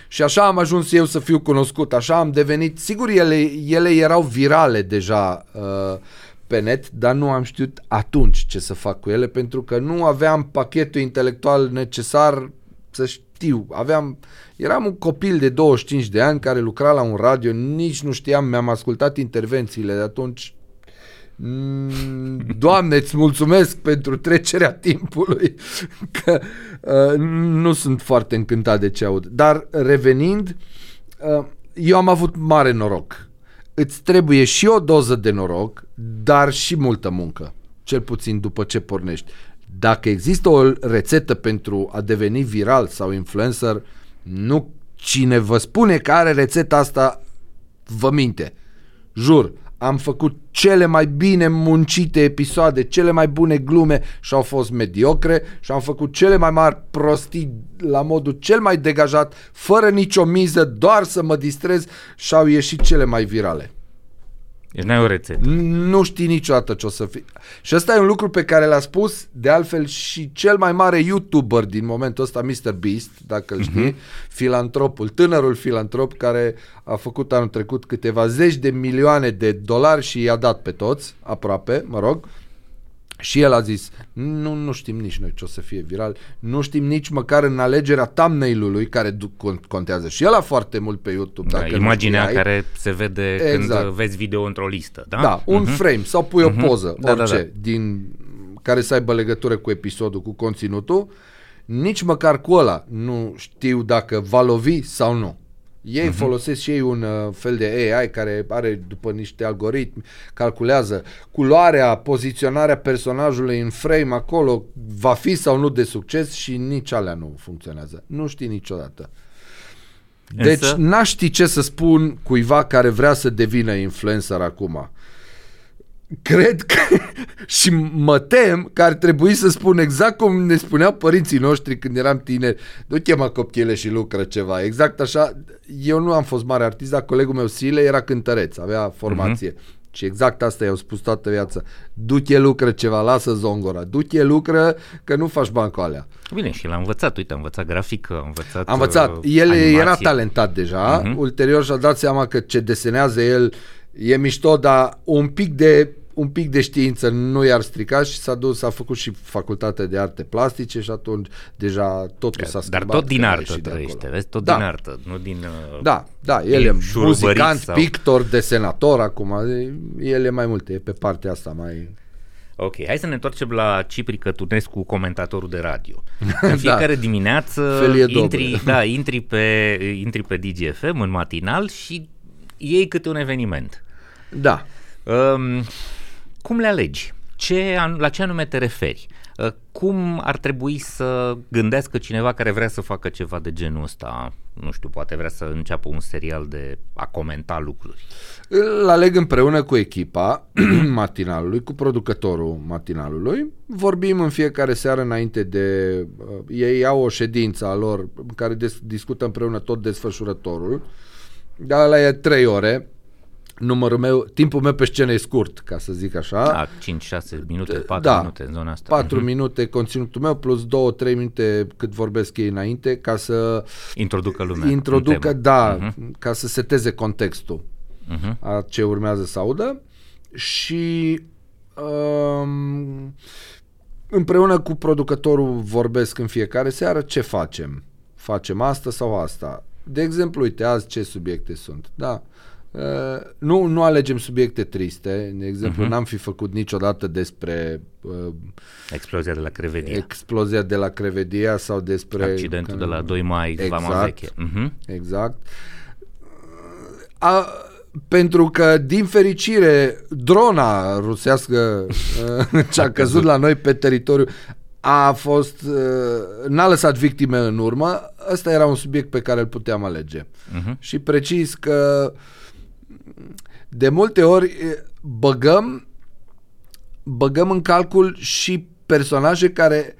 Și așa am ajuns eu să fiu cunoscut, așa am devenit, sigur ele, ele erau virale deja uh, pe net, dar nu am știut atunci ce să fac cu ele, pentru că nu aveam pachetul intelectual necesar să știu. Aveam, eram un copil de 25 de ani care lucra la un radio, nici nu știam, mi-am ascultat intervențiile de atunci, Mm, Doamne, îți mulțumesc pentru trecerea timpului, <laughs> că uh, nu sunt foarte încântat de ce aud. Dar revenind, uh, eu am avut mare noroc. Îți trebuie și o doză de noroc, dar și multă muncă, cel puțin după ce pornești. Dacă există o rețetă pentru a deveni viral sau influencer, nu cine vă spune că are rețeta asta vă minte. Jur, am făcut cele mai bine muncite episoade, cele mai bune glume și au fost mediocre și am făcut cele mai mari prostii la modul cel mai degajat, fără nicio miză, doar să mă distrez și au ieșit cele mai virale. Deci n-ai o rețetă. Nu știi niciodată ce o să fie. Și ăsta e un lucru pe care l-a spus, de altfel, și cel mai mare YouTuber din momentul ăsta, Mr. Beast, dacă îl știi, uh-huh. filantropul, tânărul filantrop care a făcut anul trecut câteva zeci de milioane de dolari și i-a dat pe toți, aproape, mă rog, uh, și el a zis, nu, nu știm nici noi ce o să fie viral, nu știm nici măcar în alegerea thumbnail-ului care contează și el a foarte mult pe YouTube. Da, dacă imaginea știai. care se vede exact. când vezi video într-o listă, da? Da, un uh-huh. frame sau pui uh-huh. o poză, da, orice, da, da. din care să aibă legătură cu episodul, cu conținutul, nici măcar cu ăla nu știu dacă va lovi sau nu. Ei uh-huh. folosesc și ei un uh, fel de AI care are după niște algoritmi, calculează culoarea, poziționarea personajului în frame acolo, va fi sau nu de succes și nici alea nu funcționează. Nu știi niciodată. Deci Însă... n-aș ști ce să spun cuiva care vrea să devină influencer acum cred că <laughs> și mă tem că ar trebui să spun exact cum ne spuneau părinții noștri când eram tineri, du chema copchile și lucră ceva. Exact așa, eu nu am fost mare artist, dar colegul meu Sile era cântăreț, avea formație. Uh-huh. Și exact asta i-au spus toată viața. Du-te lucră ceva, lasă zongora. Du-te lucră că nu faci bani cu alea. Bine, și l-a învățat. Uite, a învățat grafică, a învățat A învățat. Uh, el animație. era talentat deja. Uh-huh. Ulterior și-a dat seama că ce desenează el e mișto, dar un pic de un pic de știință nu i-ar strica și s-a dus, a făcut și facultatea de arte plastice și atunci deja totul s-a schimbat. Dar tot din artă trăiește, vezi? Tot da. din artă, nu din... Uh, da, da, el e muzicant, sau... pictor, desenator acum, el e mai multe, e pe partea asta mai... Ok, hai să ne întoarcem la Cipri Cătunescu, comentatorul de radio. <laughs> În da. fiecare da. dimineață intri, da, intri, pe, intri pe DGFM în matinal și iei câte un eveniment. Da. Um, cum le alegi? Ce, la ce anume te referi? Uh, cum ar trebui să gândească cineva care vrea să facă ceva de genul ăsta? Nu știu, poate vrea să înceapă un serial de a comenta lucruri. Îl aleg împreună cu echipa <clears throat> matinalului, cu producătorul matinalului. Vorbim în fiecare seară înainte de... Uh, ei au o ședință a lor în care des, discută împreună tot desfășurătorul. Dar la e trei ore numărul meu, timpul meu pe scenă e scurt, ca să zic așa. Da, 5-6 minute, 4 da, minute în zona asta. 4 uh-huh. minute conținutul meu plus 2-3 minute cât vorbesc ei înainte ca să introducă lumea. Introducă, da, uh-huh. ca să seteze contextul uh-huh. a ce urmează să audă și um, împreună cu producătorul vorbesc în fiecare seară ce facem. Facem asta sau asta. De exemplu, uite, azi ce subiecte sunt. Da, Uh, nu, nu alegem subiecte triste. De exemplu, uh-huh. n-am fi făcut niciodată despre uh, explozia de la Crevedia. Explozia de la Crevedia sau despre accidentul de la 2 mai exact, Vama Veche. Uh-huh. Exact. A, pentru că, din fericire, drona rusească uh, ce a căzut la noi pe teritoriu a fost, uh, n-a lăsat victime în urmă, ăsta era un subiect pe care îl puteam alege. Uh-huh. Și precis că uh, de multe ori băgăm băgăm în calcul și personaje care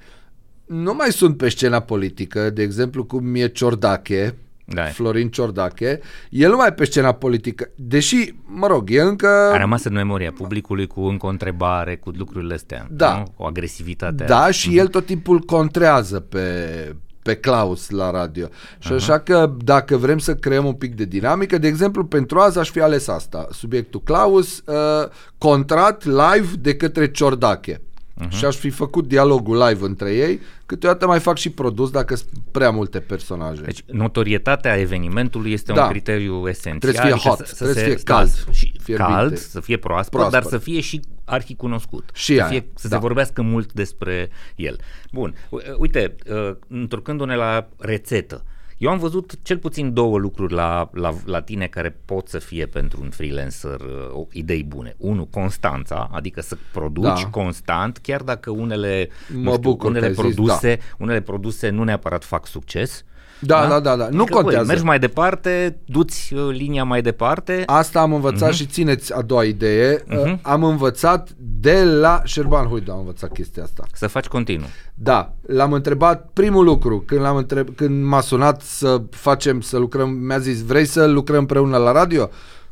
nu mai sunt pe scena politică, de exemplu cum e Ciordache, da. Florin Ciordache, el nu mai pe scena politică, deși, mă rog, e încă... A rămas în memoria publicului cu încă o întrebare, cu lucrurile astea, da. nu? o agresivitate. Da, și mm-hmm. el tot timpul contrează pe, pe Klaus la radio. Și uh-huh. așa că dacă vrem să creăm un pic de dinamică, de exemplu, pentru azi aș fi ales asta, subiectul Klaus, uh, contrat live de către Ciordache. Uh-huh. și aș fi făcut dialogul live între ei, câteodată mai fac și produs dacă sunt prea multe personaje. Deci notorietatea evenimentului este da. un criteriu esențial. Trebuie să fie hot, să, trebuie să fie cald. Și cald, să fie proaspăt, proaspăt, dar să fie și arhicunoscut. Și să, aia, fie, să da. se vorbească mult despre el. Bun, uite, uh, întorcându-ne la rețetă, eu am văzut cel puțin două lucruri la, la, la tine care pot să fie pentru un freelancer uh, idei bune. Unu, constanța, adică să produci da. constant, chiar dacă unele, mă știu, bucur unele produse, zis, da. unele produse nu neapărat fac succes. Da, da, da, da. da. Nu adică, contează. Băi, mergi mai departe, duți uh, linia mai departe. Asta am învățat uh-huh. și țineți a doua idee. Uh-huh. Am învățat de la Șerban Huidu, am învățat chestia asta. Să faci continuu. Da, l-am întrebat primul lucru când, l-am întreb, când m-a sunat să facem, să lucrăm, mi-a zis, vrei să lucrăm împreună la radio?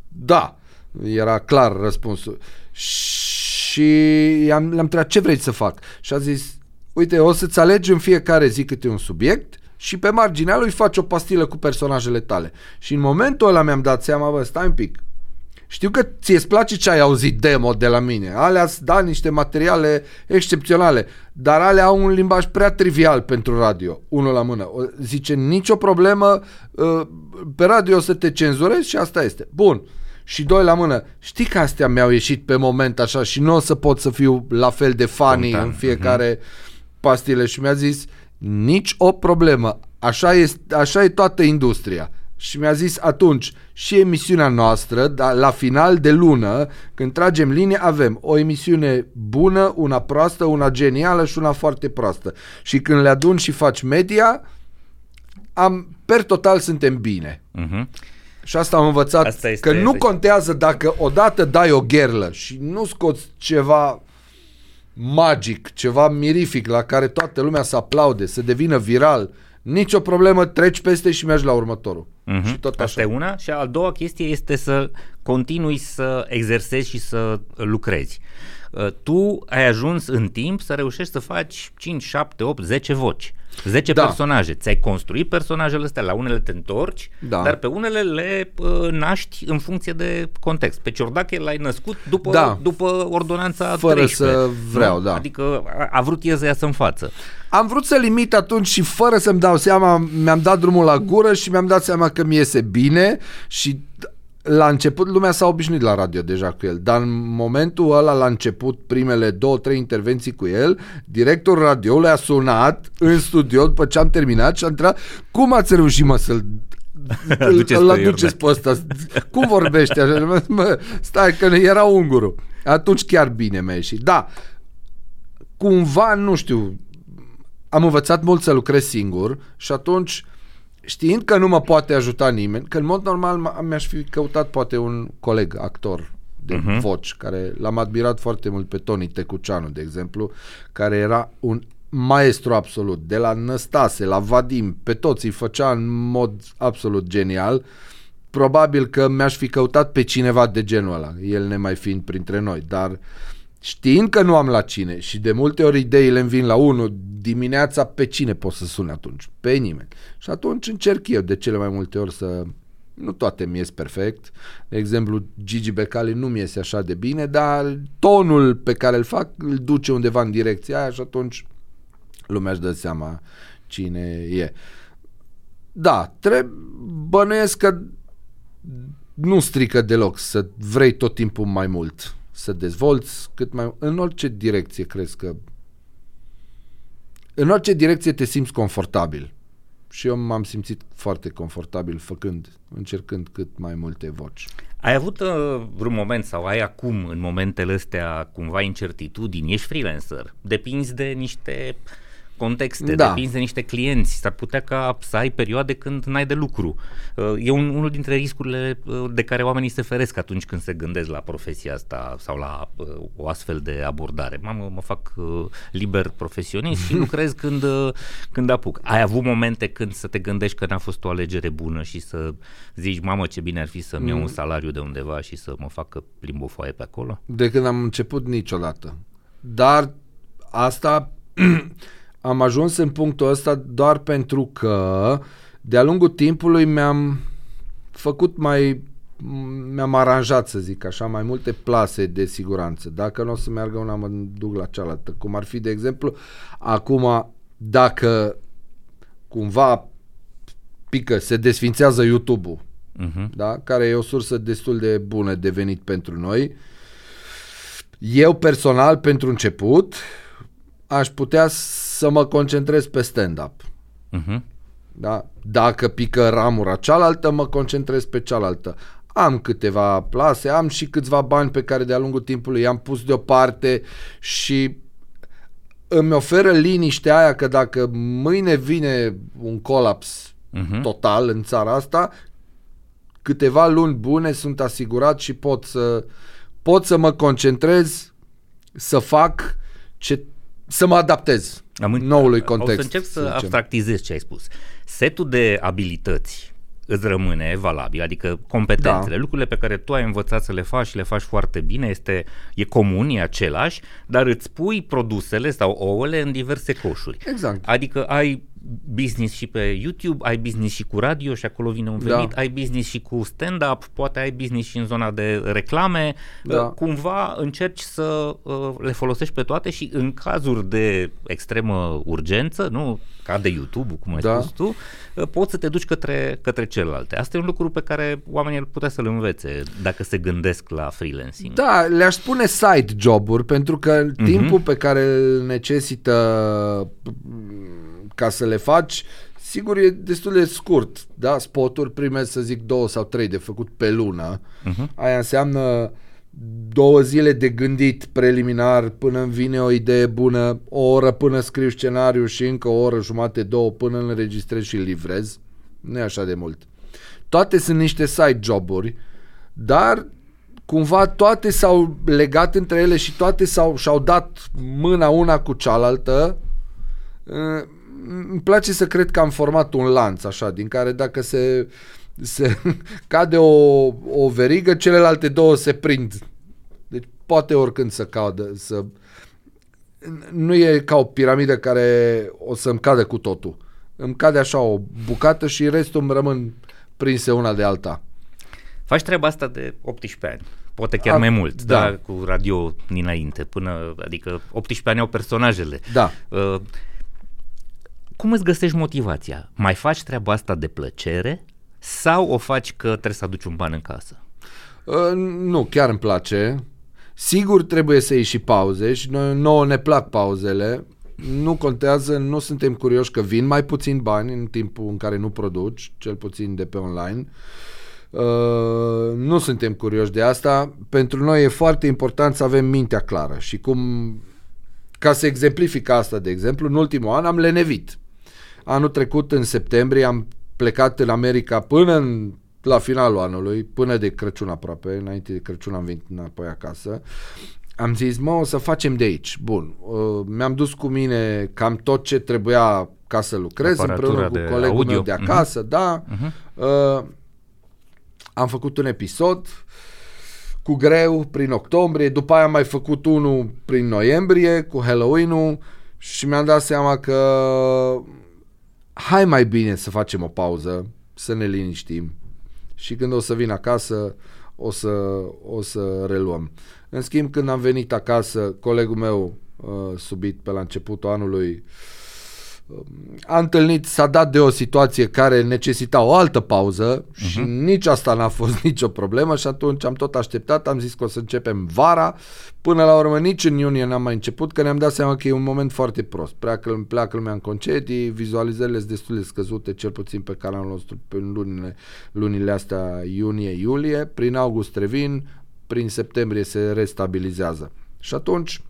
Da, era clar răspunsul. Și am, l-am întrebat, ce vrei să fac? Și a zis, uite, o să-ți alegi în fiecare zi câte un subiect și pe marginea lui faci o pastilă cu personajele tale. Și în momentul ăla mi-am dat seama, bă, stai un pic, știu că ție îți place ce ai auzit demo de la mine. Alea da niște materiale excepționale, dar alea au un limbaj prea trivial pentru radio, unul la mână. Zice, nicio problemă, ă, pe radio o să te cenzurezi și asta este. Bun. Și doi la mână, știi că astea mi-au ieșit pe moment așa și nu o să pot să fiu la fel de funny Content. în fiecare uh-huh. pastile și mi-a zis, nici o problemă, așa e, așa e toată industria și mi-a zis atunci și emisiunea noastră, dar la final de lună, când tragem linie, avem o emisiune bună, una proastă, una genială și una foarte proastă. Și când le adun și faci media, am, per total suntem bine. Uh-huh. Și asta am învățat, asta este, că nu deci... contează dacă odată dai o gherlă și nu scoți ceva magic, ceva mirific la care toată lumea să aplaude, să devină viral, nicio problemă, treci peste și mergi la următorul. Uh-huh. Și tot așa. Asta e una. Și a doua chestie este să continui să exersezi și să lucrezi. Uh, tu ai ajuns în timp să reușești să faci 5, 7, 8, 10 voci. 10 da. personaje. Ți-ai construit personajele astea, la unele te întorci, da. dar pe unele le uh, naști în funcție de context. Pe Ciordache l-ai născut după, da. după ordonanța Fără 13. să vreau, da. Adică a, a vrut el să iasă în față. Am vrut să limit atunci și fără să-mi dau seama, mi-am dat drumul la gură și mi-am dat seama că mi iese bine și la început lumea s-a obișnuit la radio deja cu el, dar în momentul ăla, la început, primele două, trei intervenții cu el, directorul radioului a sunat în studio după ce am terminat și a întrebat cum ați reușit mă să-l <laughs> îl aduceți pe ăsta. Cum vorbește așa? <laughs> Mă, stai că era ungurul. Atunci chiar bine mi-a ieșit. Da, cumva, nu știu, am învățat mult să lucrez singur și atunci știind că nu mă poate ajuta nimeni, că în mod normal mi-aș fi căutat poate un coleg, actor de uh-huh. voci, care l-am admirat foarte mult pe Tony Tecuceanu, de exemplu, care era un maestru absolut, de la Năstase, la Vadim, pe toți îi făcea în mod absolut genial. Probabil că mi-aș fi căutat pe cineva de genul ăla, el ne mai fiind printre noi, dar uh, știind că nu am la cine și de multe ori ideile îmi vin la unul, dimineața pe cine pot să sun atunci? Pe nimeni. Și atunci încerc eu de cele mai multe ori să... Nu toate mi ies perfect. De exemplu, Gigi Becali nu mi iese așa de bine, dar tonul pe care îl fac îl duce undeva în direcția aia și atunci lumea își dă seama cine e. Da, trebuie bănuiesc că nu strică deloc să vrei tot timpul mai mult să dezvolți cât mai... În orice direcție crezi că... În orice direcție te simți confortabil. Și eu m-am simțit foarte confortabil făcând, încercând cât mai multe voci. Ai avut uh, vreun moment sau ai acum în momentele astea cumva incertitudini? Ești freelancer, depinzi de niște uh, contexte, da. depinzi de niște clienți, s-ar putea ca să ai perioade când n-ai de lucru. Uh, e un, unul dintre riscurile uh, de care oamenii se feresc atunci când se gândesc la profesia asta sau la uh, o astfel de abordare. Mamă, mă fac liber profesionist și <laughs> lucrez când, când apuc. Ai avut momente când să te gândești că n-a fost o alegere bună și să zici, mamă, ce bine ar fi să-mi iau un mm. salariu de undeva și să mă fac că plimb o foaie pe acolo? De când am început niciodată. Dar asta <clears throat> am ajuns în punctul ăsta doar pentru că de-a lungul timpului mi-am făcut mai mi-am aranjat, să zic așa, mai multe plase de siguranță. Dacă nu o să meargă una, mă duc la cealaltă. Cum ar fi, de exemplu, acum, dacă cumva pică, se desfințează YouTube-ul, uh-huh. da? care e o sursă destul de bună de venit pentru noi. Eu personal, pentru început, aș putea să mă concentrez pe stand-up. Uh-huh. Da? Dacă pică ramura cealaltă, mă concentrez pe cealaltă. Am câteva plase, am și câțiva bani pe care de-a lungul timpului i-am pus deoparte și îmi oferă liniștea aia că dacă mâine vine un colaps uh-huh. total în țara asta, câteva luni bune sunt asigurat și pot să pot să mă concentrez să fac ce să mă adaptez Am noului context. O să încerc să, să abstractizez ce ai spus. Setul de abilități îți rămâne valabil, adică competențele, da. lucrurile pe care tu ai învățat să le faci și le faci foarte bine, este, e comun, e același, dar îți pui produsele sau ouăle în diverse coșuri. Exact. Adică ai business și pe YouTube, ai business și cu radio și acolo vine un da. venit, da. ai business și cu stand-up, poate ai business și în zona de reclame, da. Uh, cumva încerci să uh, le folosești pe toate și în cazuri de extremă urgență, nu ca de YouTube, cum ai da. spus tu, uh, poți să te duci către, către celelalte. Asta e un lucru pe care oamenii ar putea să-l învețe dacă se gândesc la freelancing. Da, le-aș spune side joburi, pentru că uh-huh. timpul pe care îl necesită ca să le faci, sigur e destul de scurt, da? Spoturi primesc, să zic, două sau trei de făcut pe lună. Uh-huh. Aia înseamnă două zile de gândit preliminar până îmi vine o idee bună, o oră până scriu scenariu și încă o oră jumate, două până îl înregistrez și îl livrez. Nu e așa de mult. Toate sunt niște side joburi, dar cumva toate s-au legat între ele și toate s-au, și-au dat mâna una cu cealaltă îmi place să cred că am format un lanț așa, din care dacă se, se <laughs> cade o, o verigă, celelalte două se prind. Deci poate oricând să cadă, să... Nu e ca o piramidă care o să-mi cadă cu totul. Îmi cade așa o bucată și restul îmi rămân prinse una de alta. Faci treaba asta de 18 ani poate chiar A, mai mult, da. da, cu radio dinainte, până, adică 18 ani au personajele. Da. Uh, cum îți găsești motivația? Mai faci treaba asta de plăcere sau o faci că trebuie să aduci un ban în casă? Uh, nu, chiar îmi place. Sigur trebuie să iei și pauze și noi, nouă ne plac pauzele. Nu contează, nu suntem curioși că vin mai puțin bani în timpul în care nu produci, cel puțin de pe online. Uh, nu suntem curioși de asta. Pentru noi e foarte important să avem mintea clară și cum ca să exemplific asta, de exemplu, în ultimul an am lenevit. Anul trecut, în septembrie, am plecat în America până în, la finalul anului, până de Crăciun aproape, înainte de Crăciun am venit înapoi acasă. Am zis, mă, o să facem de aici. Bun, uh, mi-am dus cu mine cam tot ce trebuia ca să lucrez Aparatura împreună cu colegul audio. meu de acasă, uh-huh. da. Uh-huh. Uh, am făcut un episod cu greu prin octombrie, după aia am mai făcut unul prin noiembrie cu Halloween-ul și mi-am dat seama că hai mai bine să facem o pauză, să ne liniștim și când o să vin acasă o să, o să reluăm. În schimb, când am venit acasă, colegul meu uh, subit pe la începutul anului a întâlnit, s-a dat de o situație care necesita o altă pauză uh-huh. și nici asta n-a fost <laughs> nicio problemă și atunci am tot așteptat, am zis că o să începem vara, până la urmă nici în iunie n-am mai început, că ne-am dat seama că e un moment foarte prost. Pleacă, pleacă lumea în concedii, vizualizările sunt destul de scăzute, cel puțin pe canalul nostru în lunile, lunile astea iunie-iulie, prin august revin, prin septembrie se restabilizează. Și atunci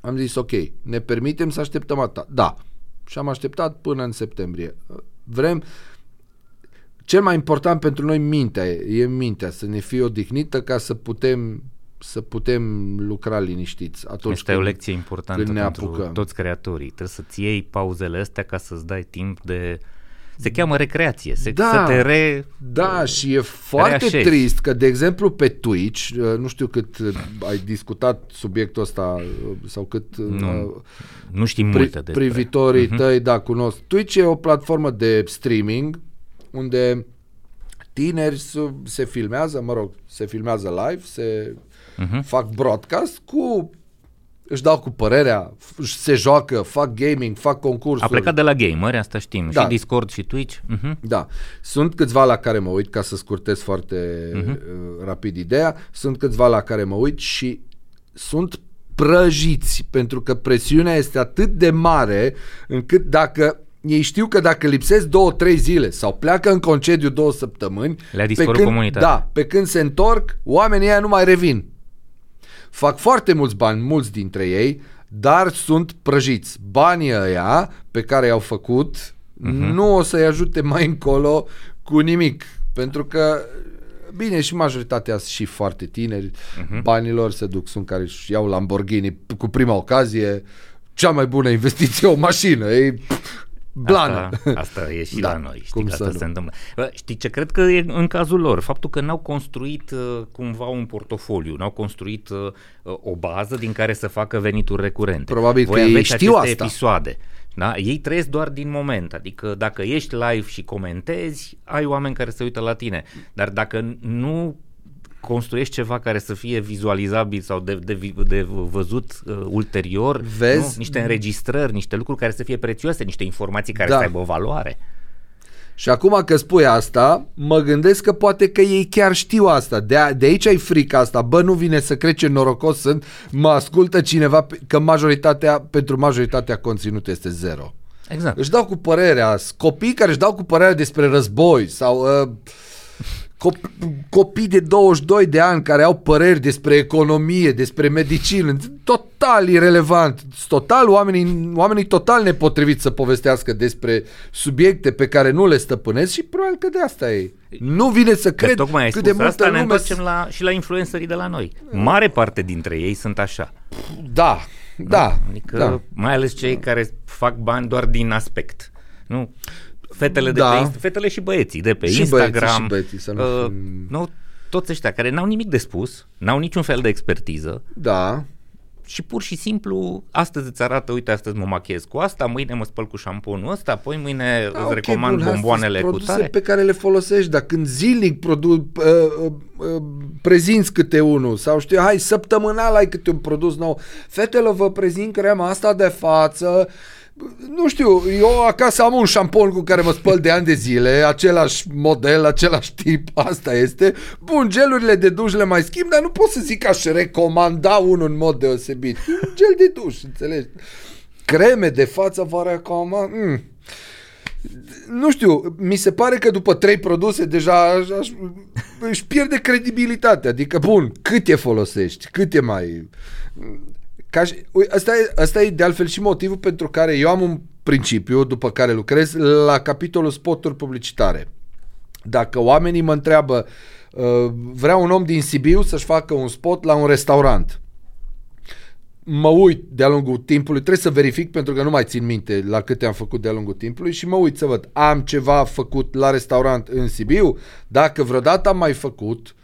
am zis ok, ne permitem să așteptăm atâta. Da, și am așteptat până în septembrie. Vrem cel mai important pentru noi mintea e, e mintea, să ne fie odihnită ca să putem să putem lucra liniștiți atunci Este când, o lecție importantă ne pentru apucăm. toți creatorii. Trebuie să-ți iei pauzele astea ca să-ți dai timp de se cheamă recreație, se, da, să te re... Da, și e foarte reașezi. trist că, de exemplu, pe Twitch, uh, nu știu cât uh, ai discutat subiectul ăsta uh, sau cât... Nu, nu știm pri, multe despre. Privitorii uh-huh. tăi, da, cunosc. Twitch e o platformă de streaming unde tineri se filmează, mă rog, se filmează live, se uh-huh. fac broadcast cu își dau cu părerea, se joacă, fac gaming, fac concursuri. A plecat de la gamer, asta știm, da. și Discord și Twitch. Uh-huh. Da, sunt câțiva la care mă uit, ca să scurtez foarte uh-huh. rapid ideea, sunt câțiva la care mă uit și sunt prăjiți, pentru că presiunea este atât de mare încât dacă ei știu că dacă lipsesc două, trei zile sau pleacă în concediu două săptămâni, Le-a pe când, comunitatea. Da, pe când se întorc, oamenii ăia nu mai revin. Fac foarte mulți bani, mulți dintre ei, dar sunt prăjiți. Banii ăia pe care i-au făcut uh-huh. nu o să-i ajute mai încolo cu nimic. Pentru că Bine, și majoritatea sunt și foarte tineri, uh-huh. banilor se duc, sunt care își iau Lamborghini cu prima ocazie, cea mai bună investiție, o mașină, e blană. Asta, asta e și da, la noi, știi că asta se întâmplă. Bă, știi ce cred că e în cazul lor? Faptul că n-au construit uh, cumva un portofoliu, n-au construit uh, o bază din care să facă venituri recurente. Probabil Voi că ei știu asta. episoade. Da? Ei trăiesc doar din moment, adică dacă ești live și comentezi, ai oameni care se uită la tine, dar dacă nu construiești ceva care să fie vizualizabil sau de, de, de văzut uh, ulterior, Vezi? Nu? niște înregistrări, niște lucruri care să fie prețioase, niște informații care da. să aibă o valoare. Și acum că spui asta, mă gândesc că poate că ei chiar știu asta. De, a, de aici ai frica asta. Bă, nu vine să crece norocos sunt, mă ascultă cineva, că majoritatea, pentru majoritatea conținut este zero. Exact. Își dau cu părerea, copii care își dau cu părerea despre război sau... Uh, copii de 22 de ani care au păreri despre economie, despre medicină, total irrelevant, total oamenii, oamenii total nepotriviți să povestească despre subiecte pe care nu le stăpânesc și probabil că de asta e. Nu vine să cred tocmai cât de multă asta, lume... ne întoarcem la, și la influencerii de la noi. Mare parte dintre ei sunt așa. Da, da. da adică da. mai ales cei da. care fac bani doar din aspect. Nu? Fetele de da. pe fetele și băieții de pe și Instagram. Băieții, și băieții, să nu, uh, nu toți ăștia care n-au nimic de spus, n-au niciun fel de expertiză. Da. Și pur și simplu, astăzi îți arată, uite, astăzi mă machiez cu asta, mâine mă spăl cu șamponul ăsta, apoi mâine da, îți okay, recomand bun, bomboanele cu tare. pe care le folosești, dar când zilnic produ- uh, uh, uh, prezinți câte unul sau știu, hai, săptămânal ai câte un produs nou, fetele vă prezint crema asta de față, uh, nu știu, eu acasă am un șampon cu care mă spăl de ani de zile, același model, același tip, asta este. Bun, gelurile de duș le mai schimb, dar nu pot să zic că aș recomanda unul în mod deosebit. Un gel de duș, înțelegi? Creme de față vă recomand. Mm. Nu știu, mi se pare că după trei produse deja aș, aș, își pierde credibilitatea. Adică, bun, cât e folosești? Cât e mai... Ca și, asta, e, asta e de altfel și motivul pentru care eu am un principiu după care lucrez la capitolul spoturi publicitare. Dacă oamenii mă întreabă, uh, vrea un om din Sibiu să-și facă un spot la un restaurant, mă uit de-a lungul timpului, trebuie să verific pentru că nu mai țin minte la câte am făcut de-a lungul timpului și mă uit să văd, am ceva făcut la restaurant în Sibiu? Dacă vreodată am mai făcut,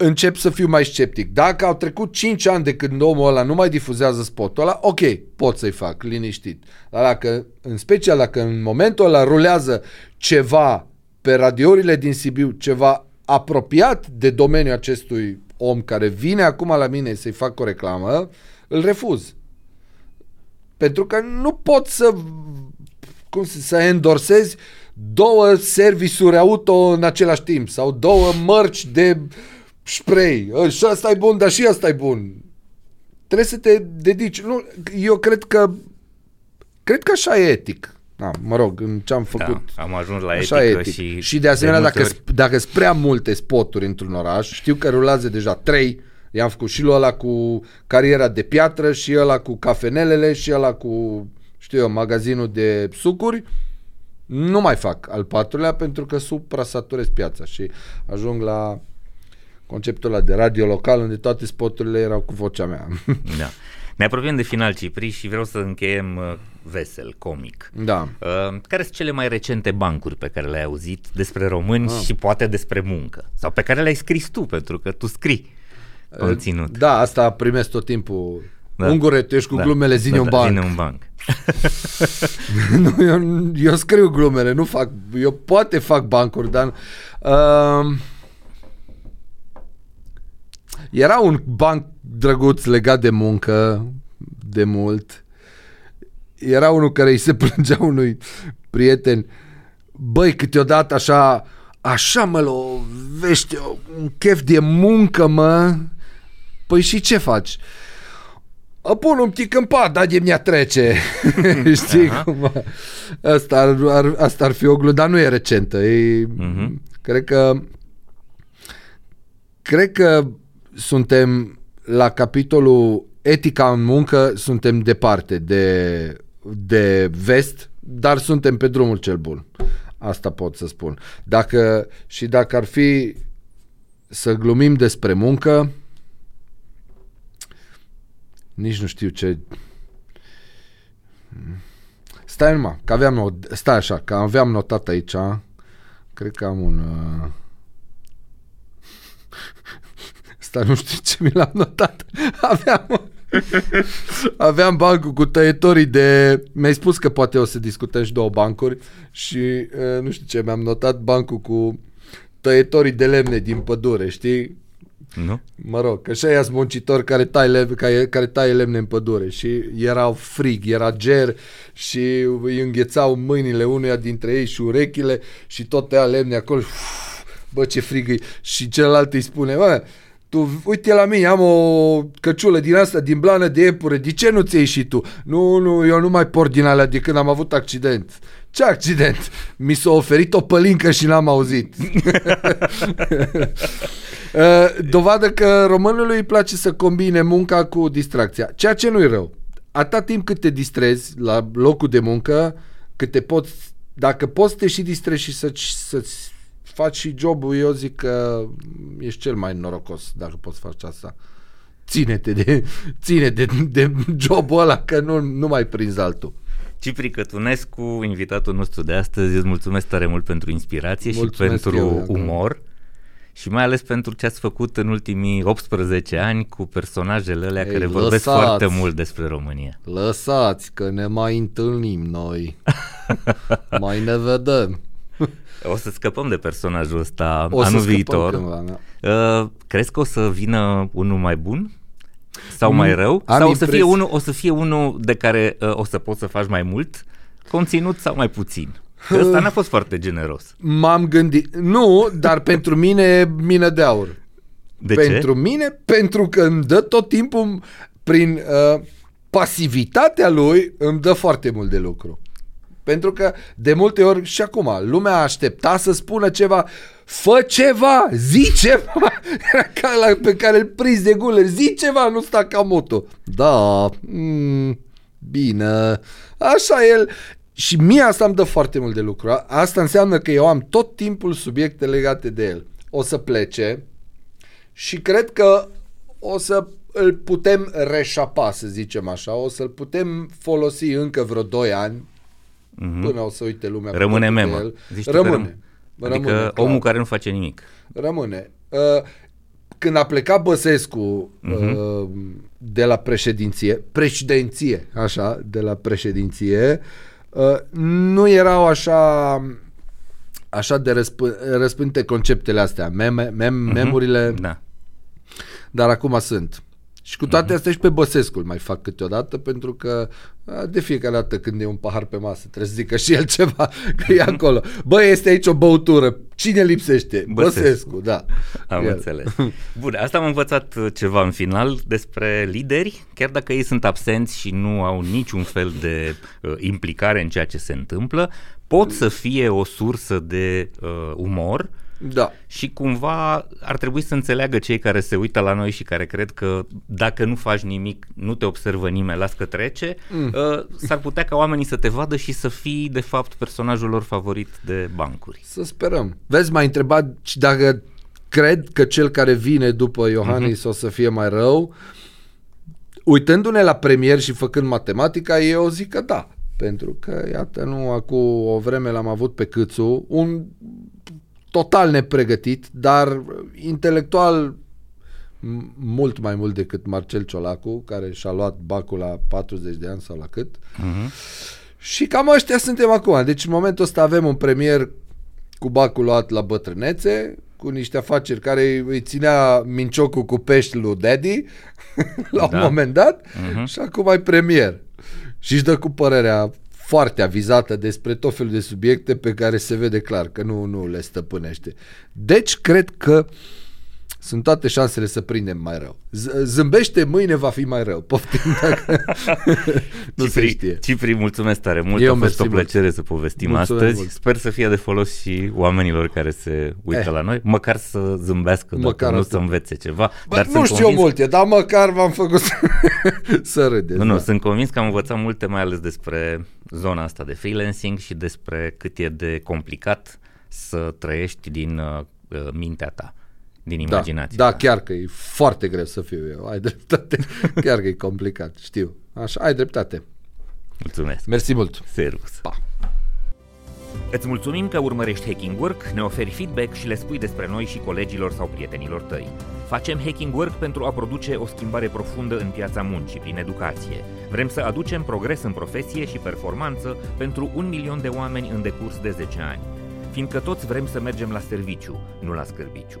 încep să fiu mai sceptic. Dacă au trecut 5 ani de când omul ăla nu mai difuzează spotul ăla, ok, pot să-i fac, liniștit. Dar dacă, în special dacă în momentul ăla rulează ceva pe radiourile din Sibiu, ceva apropiat de domeniul acestui om care vine acum la mine să-i fac o reclamă, îl refuz. Pentru că nu pot să cum să, să endorsezi două servisuri auto în același timp sau două mărci de uh, spray, ă, și ăsta e bun, dar și ăsta e bun. Trebuie să te dedici. Nu, eu cred că cred că așa e etic. Da, mă rog, în ce am da, făcut. Da, am ajuns la așa etică etic. și... Și de asemenea, de dacă, ori... dacă sunt prea multe spoturi într-un oraș, știu că rulează deja trei, i-am făcut și ăla cu cariera de piatră și ăla cu cafenelele și ăla cu, știu eu, magazinul de sucuri, nu mai fac al patrulea pentru că suprasaturez piața și ajung la conceptul ăla de radio local unde toate spoturile erau cu vocea mea. <laughs> Da. Ne apropiem de final, Cipri, și vreau să încheiem uh, vesel, comic. Da. Uh, care sunt cele mai recente bancuri pe care le-ai auzit despre români ah. și poate despre muncă? Sau pe care le-ai scris tu, pentru că tu scrii uh, conținut. Da, asta primesc tot timpul Da. Ungure, tu ești cu da. glumele, zine da, un banc. Zine un banc. <laughs> nu, eu, eu scriu glumele, nu fac, eu poate fac bancuri, dar... Uh, era un banc drăguț legat de muncă de mult. Era unul care îi se <laughs> plângea unui prieten. Băi, câteodată așa, așa mă lovește un chef de muncă, mă. Păi și ce faci? pun un pic în pat, da, de mi trece. <laughs> Știi uh-huh. cum? Asta ar, ar, asta ar fi o glumă, dar nu e recentă. E, uh-huh. Cred că cred că suntem la capitolul etica în muncă, suntem departe de, de vest, dar suntem pe drumul cel bun. Asta pot să spun. Dacă, și dacă ar fi să glumim despre muncă, nici nu știu ce... Stai numai, că aveam, not... stai așa, că aveam notat aici, cred că am un... Uh... Stai, nu știu ce mi l-am notat. Aveam... Aveam bancul cu tăietorii de... Mi-ai spus că poate o să discutăm și două bancuri și uh, nu știu ce, mi-am notat bancul cu tăietorii de lemne din pădure, știi? Nu? Mă rog, că așa e muncitori care taie, lemne, care, care taie lemne în pădure și erau frig, era ger și îi înghețau mâinile unuia dintre ei și urechile și tot tăia lemne acolo. Uf, bă, ce frig e. Și celălalt îi spune, bă, tu, uite la mine, am o căciulă din asta, din blană de iepure, de ce nu ți-ai și tu? Nu, nu, eu nu mai port din alea de când am avut accident. Ce accident? Mi s-a oferit o pălincă și n-am auzit. <laughs> Uh, dovadă că românului îi place să combine munca cu distracția, ceea ce nu-i rău. Atât timp cât te distrezi la locul de muncă, cât te poți, dacă poți te și distrezi și să-ți, să-ți faci și jobul, eu zic că ești cel mai norocos dacă poți face asta. Ține-te de, <laughs> ține de, de jobul ăla, că nu, nu mai prinzi altul. Cipri Cătunescu, invitatul nostru de astăzi, îți mulțumesc tare mult pentru inspirație mulțumesc și pentru eu, umor și mai ales pentru ce ați făcut în ultimii 18 ani cu personajele alea Ei, care lăsați, vorbesc foarte mult despre România. Lăsați că ne mai întâlnim noi. <laughs> mai ne vedem. O să scăpăm de personajul ăsta o anul viitor. Cândva, da. uh, crezi că o să vină unul mai bun? Sau mai mm, rău? Am sau o să, fie unul, o să fie unul de care uh, o să poți să faci mai mult conținut sau mai puțin? Că ăsta n-a fost foarte generos. M-am gândit. Nu, dar pentru mine mină de aur. De pentru ce? mine, pentru că îmi dă tot timpul prin uh, pasivitatea lui îmi dă foarte mult de lucru. Pentru că de multe ori și acum lumea aștepta să spună ceva Fă ceva, zi ceva <laughs> ca la, pe care îl prinzi de guler, zi ceva, nu sta ca moto. Da, mm, bine, așa el. Și mie asta îmi dă foarte mult de lucru. Asta înseamnă că eu am tot timpul subiecte legate de el. O să plece și cred că o să îl putem reșapa, să zicem așa. O să-l putem folosi încă vreo 2 ani mm-hmm. până o să uite lumea. Rămâne memă. El. Zici rămâne. Răm- adică rămâne, clar. omul care nu face nimic. Rămâne. Uh, când a plecat Băsescu uh-huh. de la președinție, președinție, așa, de la președinție, uh, nu erau așa așa de răsp- răspânte conceptele astea, meme, mem, uh-huh. memurile, da. dar acum sunt. Și cu toate uh-huh. astea și pe Băsescu mai fac câteodată pentru că de fiecare dată când e un pahar pe masă trebuie să zică și el <laughs> ceva că e acolo. Bă, este aici o băutură. Cine lipsește? Băsescu, Băsescu da. Am el. înțeles. Bun, asta am învățat uh, ceva în final despre lideri, chiar dacă ei sunt absenți și nu au niciun fel de uh, implicare în ceea ce se întâmplă, pot să fie o sursă de uh, umor da. Și cumva ar trebui să înțeleagă cei care se uită la noi și care cred că dacă nu faci nimic, nu te observă nimeni, las că trece, mm. uh, s-ar putea ca oamenii să te vadă și să fii de fapt personajul lor favorit de bancuri. Să sperăm. Vezi, m-a întrebat dacă cred că cel care vine după Iohannis mm-hmm. o să fie mai rău. Uitându-ne la premier și făcând matematica, eu zic că da. Pentru că, iată, nu, acum o vreme l-am avut pe Câțu, un total nepregătit, dar intelectual mult mai mult decât Marcel Ciolacu, care și-a luat bacul la 40 de ani sau la cât. Uh-huh. Și cam ăștia suntem acum. Deci în momentul ăsta avem un premier cu bacul luat la bătrânețe, cu niște afaceri care îi ținea minciocul cu pești lui Daddy <laughs> la un da. moment dat uh-huh. și acum ai premier. Și își dă cu părerea foarte avizată despre tot felul de subiecte pe care se vede clar că nu, nu le stăpânește. Deci cred că uh, sunt toate șansele să prindem mai rău. Z- zâmbește, mâine va fi mai rău. Poftim dacă <laughs> nu Cipri, se știe. Cipri, mulțumesc tare mult. Eu A fost o plăcere mult. să povestim mulțumesc astăzi. Mult. Sper să fie de folos și oamenilor care se uită eh. la noi. Măcar să zâmbească, măcar nu să învețe ceva. Bă, dar nu știu convins... multe, dar măcar v-am făcut să, <laughs> să râdeți. Nu, nu, da. sunt convins că am învățat multe, mai ales despre zona asta de freelancing și despre cât e de complicat să trăiești din uh, mintea ta din da, imaginație. Da, da, chiar că e foarte greu să fiu eu, ai <laughs> dreptate, chiar că e complicat, știu. Așa, ai dreptate. Mulțumesc. Mersi mult. Servus. Pa. Îți mulțumim că urmărești Hacking Work, ne oferi feedback și le spui despre noi și colegilor sau prietenilor tăi. Facem Hacking Work pentru a produce o schimbare profundă în piața muncii prin educație. Vrem să aducem progres în profesie și performanță pentru un milion de oameni în decurs de 10 ani. Fiindcă toți vrem să mergem la serviciu, nu la scârbiciu.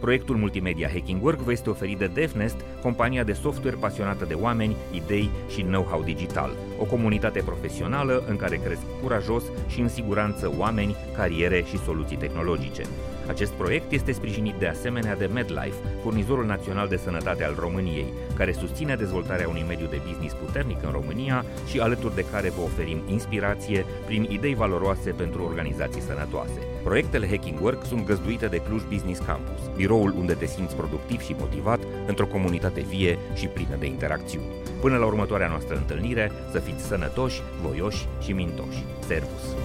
Proiectul multimedia Hacking Work vă este oferit de DevNest, compania de software pasionată de oameni, idei și know-how digital. O comunitate profesională în care cresc curajos și în siguranță oameni, cariere și soluții tehnologice. Acest proiect este sprijinit de asemenea de MedLife, furnizorul național de sănătate al României, care susține dezvoltarea unui mediu de business puternic în România și alături de care vă oferim inspirație prin idei valoroase pentru organizații sănătoase. Proiectele Hacking Work sunt găzduite de Cluj Business Campus, biroul unde te simți productiv și motivat într-o comunitate vie și plină de interacțiuni. Până la următoarea noastră întâlnire, să fiți sănătoși, voioși și mintoși. Servus!